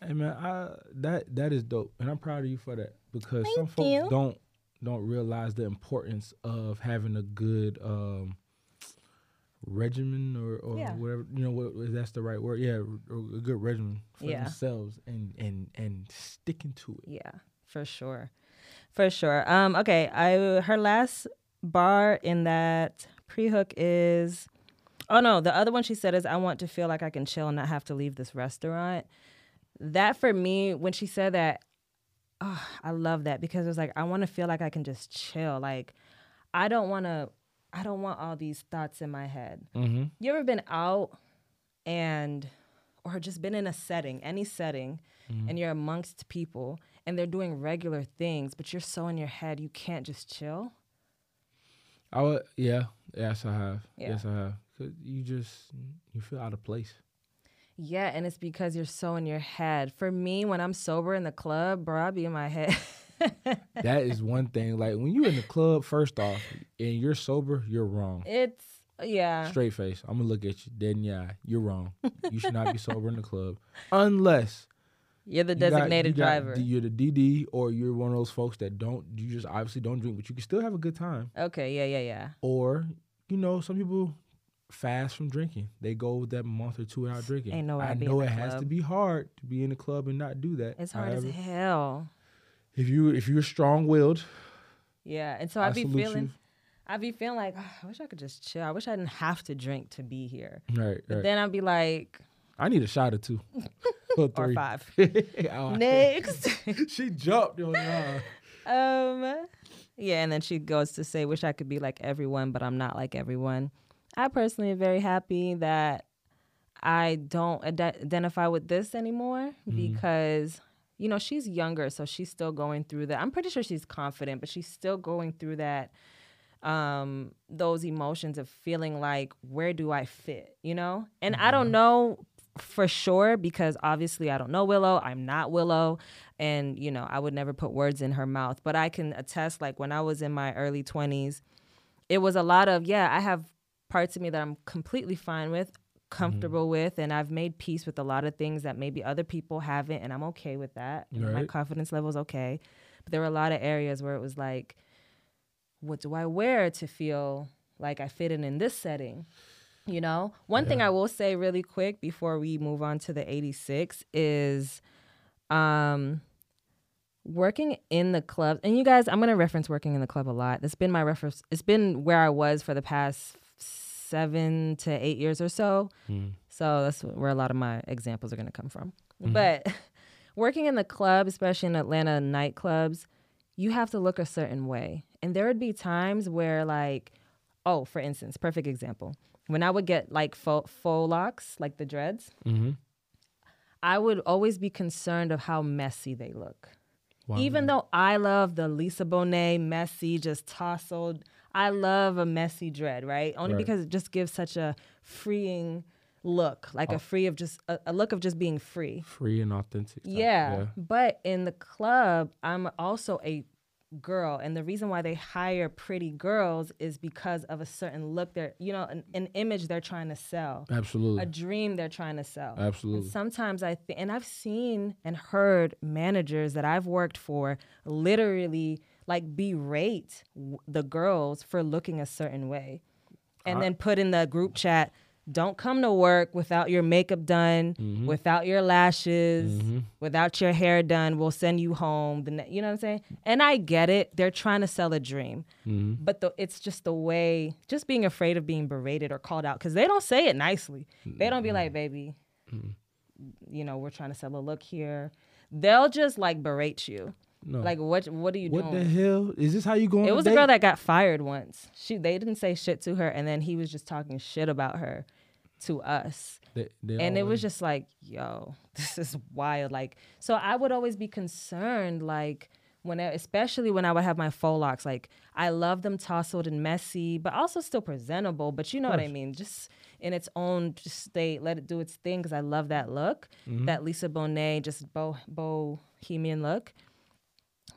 Hey man, I that that is dope, and I'm proud of you for that because some folks you. don't don't realize the importance of having a good um, regimen or, or Yeah. whatever you know what that's the right word. Yeah, a good regimen for Yeah. themselves and and and sticking to it. Yeah, for sure. For sure. Um, okay, I her last bar in that pre-hook is oh no, the other one she said is I want to feel like I can chill and not have to leave this restaurant. That for me, when she said that, oh, I love that because it was like I want to feel like I can just chill. Like I don't want to I don't want all these thoughts in my head. Mm-hmm. You ever been out and or just been in a setting, any setting, and you're amongst people and they're doing regular things, but you're so in your head you can't just chill? I would, yeah, yes, I have. Yeah. Yes, I have. 'Cause you just you feel out of place. Yeah, and it's because you're so in your head. For me, when I'm sober in the club, bro, I be in my head. that is one thing. Like when you're in the club, first off, and you're sober, you're wrong. it's yeah. Straight face. I'm gonna look at you dead in the eye. You're wrong. You should not be sober in the club unless You're the you got- designated you got- driver. you're the DD, or you're one of those folks that don't. You just obviously don't drink, but you can still have a good time. okay, yeah, yeah, yeah. Or you know, some people fast from drinking. They go that month or two without drinking. Ain't no I know it has to be hard to be in the club and not do that. It's hard However, as hell. If you if you're strong willed, Yeah, and so I I'd be feeling, I'd be feeling like, "Ah, I wish I could just chill. I wish I didn't have to drink to be here. Right, But right. then I'd be like, I need a shot or two. or, five. Oh, Next. she jumped on y'all. um, yeah, and then she goes to say, "Wish I could be like everyone, but I'm not like everyone." I personally am very happy that I don't ad- identify with this anymore because you know she's younger, so she's still going through that. I'm pretty sure she's confident, but she's still going through that um those emotions of feeling like where do I fit, you know? And I don't know for sure because obviously I don't know Willow. I'm not Willow and you know, I would never put words in her mouth, but I can attest like when I was in my early 20s, it was a lot of yeah, I have parts of me that I'm completely fine with, mm-hmm. comfortable with, and I've made peace with a lot of things that maybe other people haven't and I'm okay with that. My confidence level is okay. But there were a lot of areas where it was like what do I wear to feel like I fit in in this setting? You know, one thing I will say really quick before we move on to the 86 is um working in the club. And you guys, I'm going to reference working in the club a lot. It's been my reference it's been where I was for the past 7 to 8 years or so. So that's where a lot of my examples are going to come from. But working in the club, especially in Atlanta nightclubs, you have to look a certain way. And there would be times where, like, oh, for instance, perfect example. When I would get like faux, faux locks, like the dreads, Mm-hmm. I would always be concerned of how messy they look. Wow. Even though I love the Lisa Bonet messy, just tousled, I love a messy dread, right? Only Right. because it just gives such a freeing look, like a free of just a, a look of just being free. free and authentic. type, Yeah. But in the club, I'm also a girl and the reason why they hire pretty girls is because of a certain look they're you know an, an image they're trying to sell Absolutely. a dream they're trying to sell Absolutely. and sometimes i think and i've seen and heard managers that i've worked for literally like berate w- the girls for looking a certain way and then put in the group chat don't come to work without your makeup done mm-hmm. without your lashes mm-hmm. without your hair done. We'll send you home. The ne- you know what i'm saying? And i get it. They're trying to sell a dream. Mm-hmm. But the, it's just the way just being afraid of being berated or called out because they don't say it nicely. They don't be like baby you know we're trying to sell a look here. They'll just like berate you No. like what what are you what doing the hell is this? How you going? it was a girl that got fired once. She they didn't say shit to her, and then he was just talking shit about her to us, They- they and it was just like, yo, this is wild. Like, so I would always be concerned, like when, I- especially when I would have my faux locks. Like, I love them tousled and messy, but also still presentable. But you know what I mean, just in its own just state, let it do its thing. Because I love that look, mm-hmm. that Lisa Bonet, just bo- bohemian look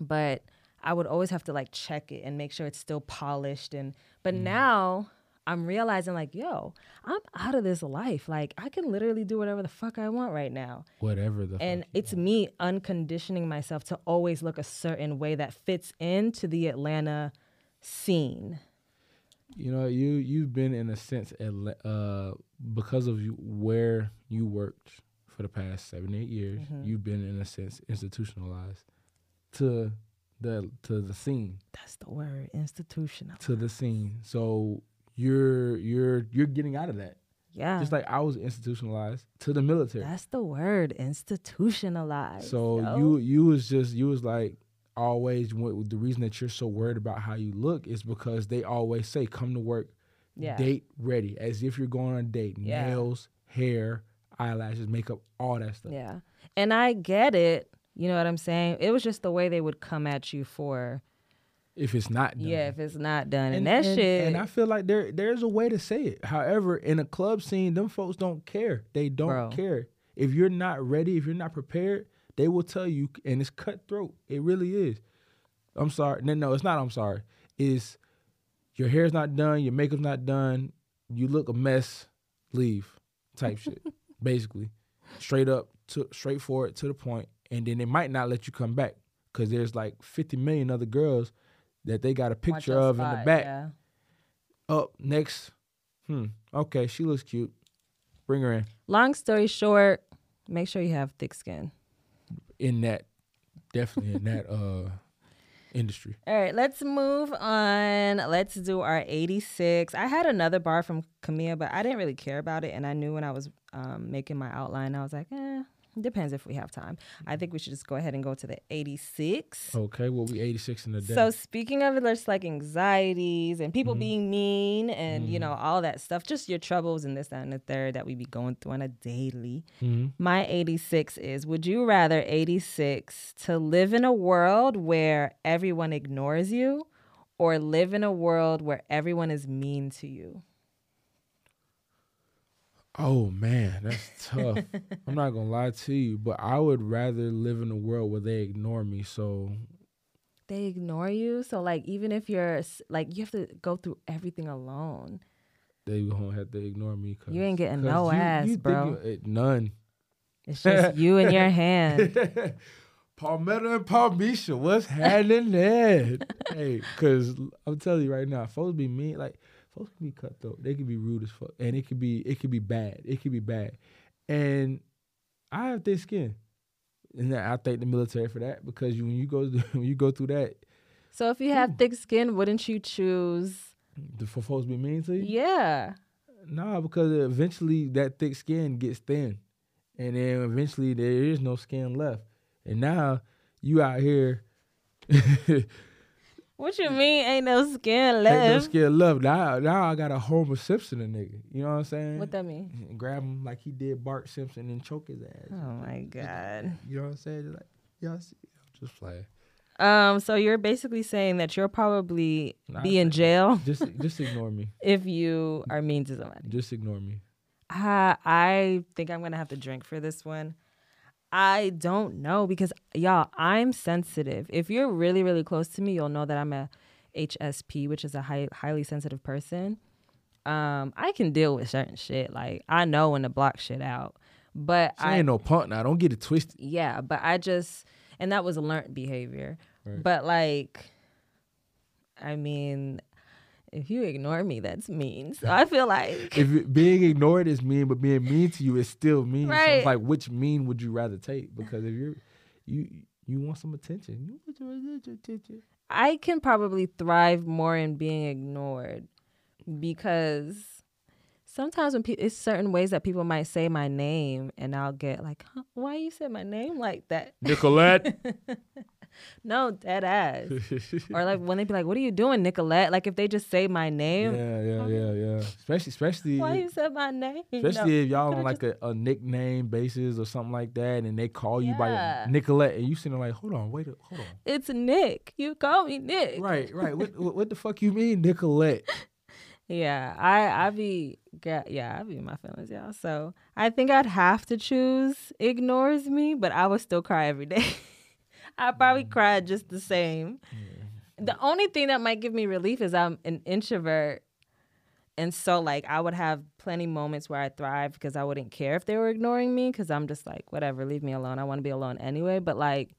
but I would always have to like check it and make sure it's still polished and but Mm. now I'm realizing like yo I'm out of this life like I can literally do whatever the fuck I want right now whatever the. Fuck. And it's me unconditioning myself to always look a certain way that fits into the Atlanta scene you know you you've been in a sense uh because of you, where you worked for the past seven eight years. Mm-hmm. You've been in a sense institutionalized to the to the scene that's the word institutional to the scene. So you're you're you're getting out of that. yeah Just like I was institutionalized to the military. that's the word institutionalized So yo. you you was just you was like always the reason that you're so worried about how you look is because they always say come to work yeah date ready as if you're going on a date Yeah. nails hair eyelashes makeup all that stuff Yeah. And I get it. You know what I'm saying? It was just the way they would come at you for, if it's not done. yeah, if it's not done. And, that shit. and I feel like there there's a way to say it. However, in a club scene, them folks don't care. They don't Bro. care. If you're not ready, if you're not prepared, they will tell you, and it's cutthroat. It really is. I'm sorry. No, no, it's not. I'm sorry. Is your hair's not done, your makeup's not done, you look a mess, leave, type shit. Basically, straight up, to straightforward to the point, and then they might not let you come back because there's like 50 million other girls that they got a picture of in the back. Yeah. Up next, hmm, okay, she looks cute. Bring her in. Long story short, make sure you have thick skin. In that, definitely in that uh industry. All right, let's move on. Let's do our 86. I had another bar from Camila, but I didn't really care about it. And I knew when I was um, making my outline, I was like, eh, depends if we have time. I think we should just go ahead and go to the 86. Okay, well we 86 in the day. So speaking of just like anxieties and people Mm-hmm. being mean and you know all that stuff, just your troubles and this that and the third that we be going through on a daily. Mhm. My 86 is: Would you rather 86 to live in a world where everyone ignores you, or live in a world where everyone is mean to you? Oh man, that's tough. I'm not gonna lie to you, but I would rather live in a world where they ignore me. So They ignore you, so like even if you're like you have to go through everything alone. they gonna have to ignore me. Cause, You ain't getting no you- ass, you bro. you- none. It's just you and your hand. Palmetto and Palmisha, what's happening there? hey, cause I'm telling you right now, folks be mean. Like folks can be cutthroat. They can be rude as fuck, and it could be it could be bad. It could be bad, and I have thick skin, and I thank the military for that because you, when you go when you go through that, So if you have hmm. thick skin, wouldn't you choose? the for folks be mean to you. Yeah. Nah, because eventually that thick skin gets thin, and then eventually there is no skin left, and now you out here. What you mean? Ain't no skin left? Ain't no skin left. Now, now I got a Homer Simpson a nigga. You know what I'm saying? What that mean? And grab him like he did Bart Simpson and choke his ass. Oh my god. You know what I'm saying? Just like y'all see, just playing. Um. So you're basically saying that you'll probably Nah, be in jail Just, just ignore me. if you are mean to somebody. Just ignore me. Uh, I think I'm gonna have to drink for this one. I don't know because y'all, I'm sensitive. If you're really, really close to me, you'll know that I'm a HSP, which is a high, highly sensitive person. Um, I can deal with certain shit. Like I know when to block shit out. But She I ain't no punk now. Don't get it twisted. yeah, but I just and that was a learned behavior. Right. But like I mean, if you ignore me, that's mean. So I feel like If being ignored is mean, but being mean to you is still mean. So Right. it's like, which mean would you rather take? Because if you're you you want some attention, you want some attention. I can probably thrive more in being ignored because sometimes when people, it's certain ways that people might say my name and I'll get like, huh, why you said my name like that? Nicolette. No, dead ass. or like when they be like, what are you doing, Nicolette? Like if they just say my name, yeah, yeah, yeah. Yeah. Especially, especially, why you said my name? especially No. if y'all on like a, a nickname basis or something like that, and they call you by Yeah. your Nicolette, and you sitting like, hold on, wait, a, hold on. It's Nick. You call me Nick. Right, right. What, what, what the fuck you mean, Nicolette? Yeah, I I be yeah I be in my feelings, y'all. So I think I'd have to choose ignores me, but I would still cry every day. I probably cry just the same. The only thing that might give me relief is I'm an introvert, and so like I would have plenty moments where I thrive because I wouldn't care if they were ignoring me because I'm just like whatever, leave me alone. I want to be alone anyway. But like.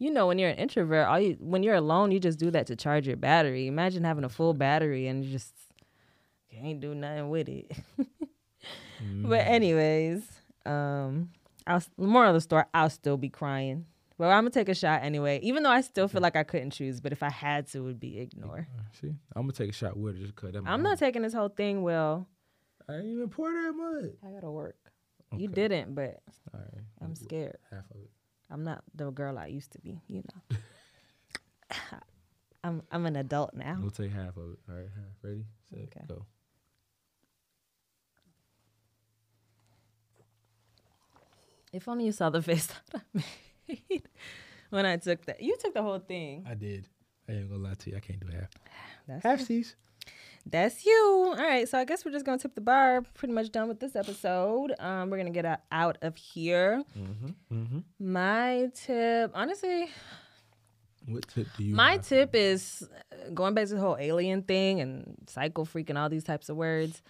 You know, when you're an introvert, all you when you're alone, you just do that to charge your battery. Imagine having a full battery and you just can't do nothing with it. But anyways, um, I'll more of the story. I'll still be crying, but I'm gonna take a shot anyway. Even though I still feel like I couldn't choose, but if I had to, it would be ignore. See, I'm gonna take a shot with it just cause that I'm not taking this whole thing. Will I ain't even pour that much. I gotta work? You didn't, but All right, I'm scared. half of it. I'm not the girl I used to be. You know. I'm I'm an adult now. We'll take half of it. All right, half. Ready, set, Okay. go. If only you saw the face that I made when I took that. You took the whole thing. I did. I ain't gonna lie to you. I can't do half. That's Half seas. That's you. All right, so I guess we're just gonna tip the bar. Pretty much done with this episode. Um, we're gonna get out- out of here. Mm-hmm. Mm-hmm. My tip, honestly, What tip do you? my have? tip is uh, going back to the whole alien thing and psycho freak and all these types of words.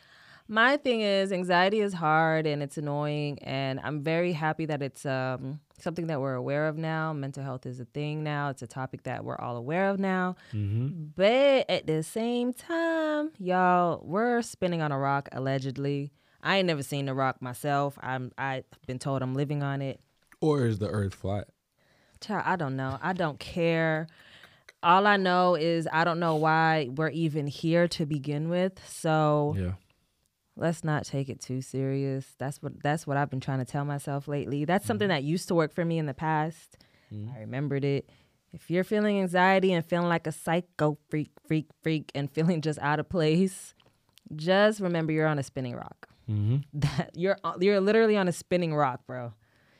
My thing is anxiety is hard and it's annoying, and I'm very happy that it's um, something that we're aware of now. Mental health is a thing now. It's a topic that we're all aware of now. Mm-hmm. But at the same time, y'all, we're spinning on a rock allegedly. I ain't never seen the rock myself. I'm I've been told I'm living on it. Or is the Earth flat? Child, I don't know. I don't care. All I know is I don't know why we're even here to begin with. So Yeah. Let's not take it too serious. That's what that's what I've been trying to tell myself lately. That's something that used to work for me in the past. I remembered it. If you're feeling anxiety and feeling like a psycho freak, freak, freak, and feeling just out of place, just remember you're on a spinning rock. Mm-hmm. That you're you're literally on a spinning rock, bro,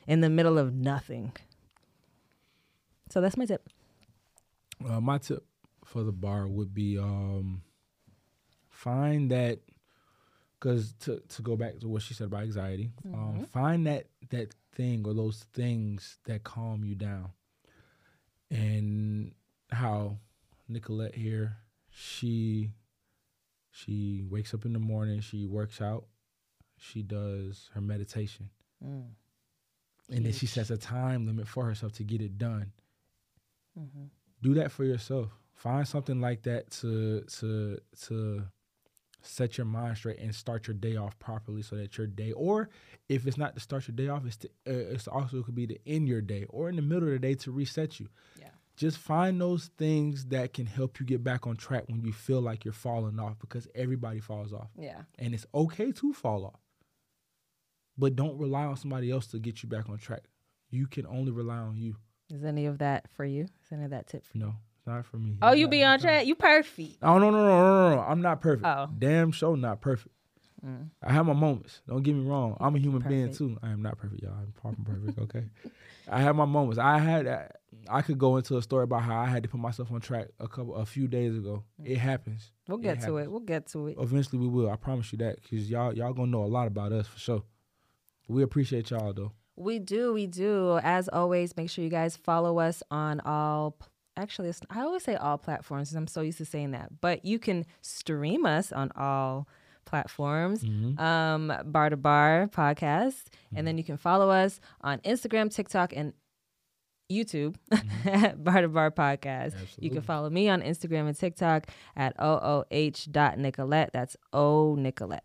in the middle of nothing. So that's my tip. Uh, my tip for the bar would be um, find that because to to go back to what she said about anxiety, um, mm-hmm. find that that thing or those things that calm you down, and how Nicolette here, she she wakes up in the morning, she works out, she does her meditation, mm. and then she sets a time limit for herself to get it done. Mm-hmm. Do that for yourself. Find something like that to to to set your mind straight and start your day off properly, so that your day, or if it's not to start your day off, it's to, uh, it's also could be to end your day or in the middle of the day to reset you. Yeah. Just find those things that can help you get back on track when you feel like you're falling off, because everybody falls off, Yeah. and it's okay to fall off. But don't rely on somebody else to get you back on track. You can only rely on you. Is any of that for you? Is any of that tip for you? No, not for me. Oh, you be on track. You perfect. Oh no no no no no! no. I'm not perfect. Oh. Damn show not perfect. Mm. I have my moments. Don't get me wrong. I'm a human being too. I am not perfect, y'all. I'm far from perfect. Okay. I have my moments. I had. I could go into a story about how I had to put myself on track a couple, a few days ago. It happens. We'll It get to happens. it. We'll get to it. Eventually, we will. I promise you that, cause y'all, y'all gonna know a lot about us for sure. We appreciate y'all though. We do, we do. As always, make sure you guys follow us on all. Actually, it's, I always say all platforms. 'cause I'm so used to saying that, but you can stream us on all platforms. Mm-hmm. Um, bar to bar podcast, and then you can follow us on Instagram, TikTok, and YouTube at Bar to Bar Podcast. You can follow me on Instagram and TikTok at ooh.nicolette. That's O Nicolette.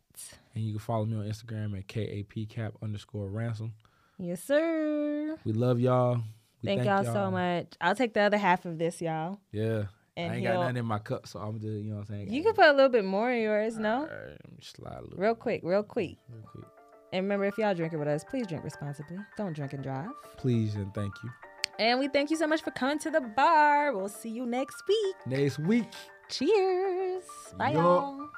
And you can follow me on Instagram at kapcap underscore ransom. Yes, sir. We love y'all. We Thank, y'all, so much. I'll take the other half of this, y'all. Yeah. And I ain't he'll- got nothing in my cup, so I'm just, you know what I'm saying? You can put a little bit more in yours, no? Me slide a little Real quick, real quick. real quick. And remember, if y'all drinking with us, please drink responsibly. Don't drink and drive. Please and thank you. And we thank you so much for coming to the bar. We'll see you next week. Next week. Cheers. Bye, y'all.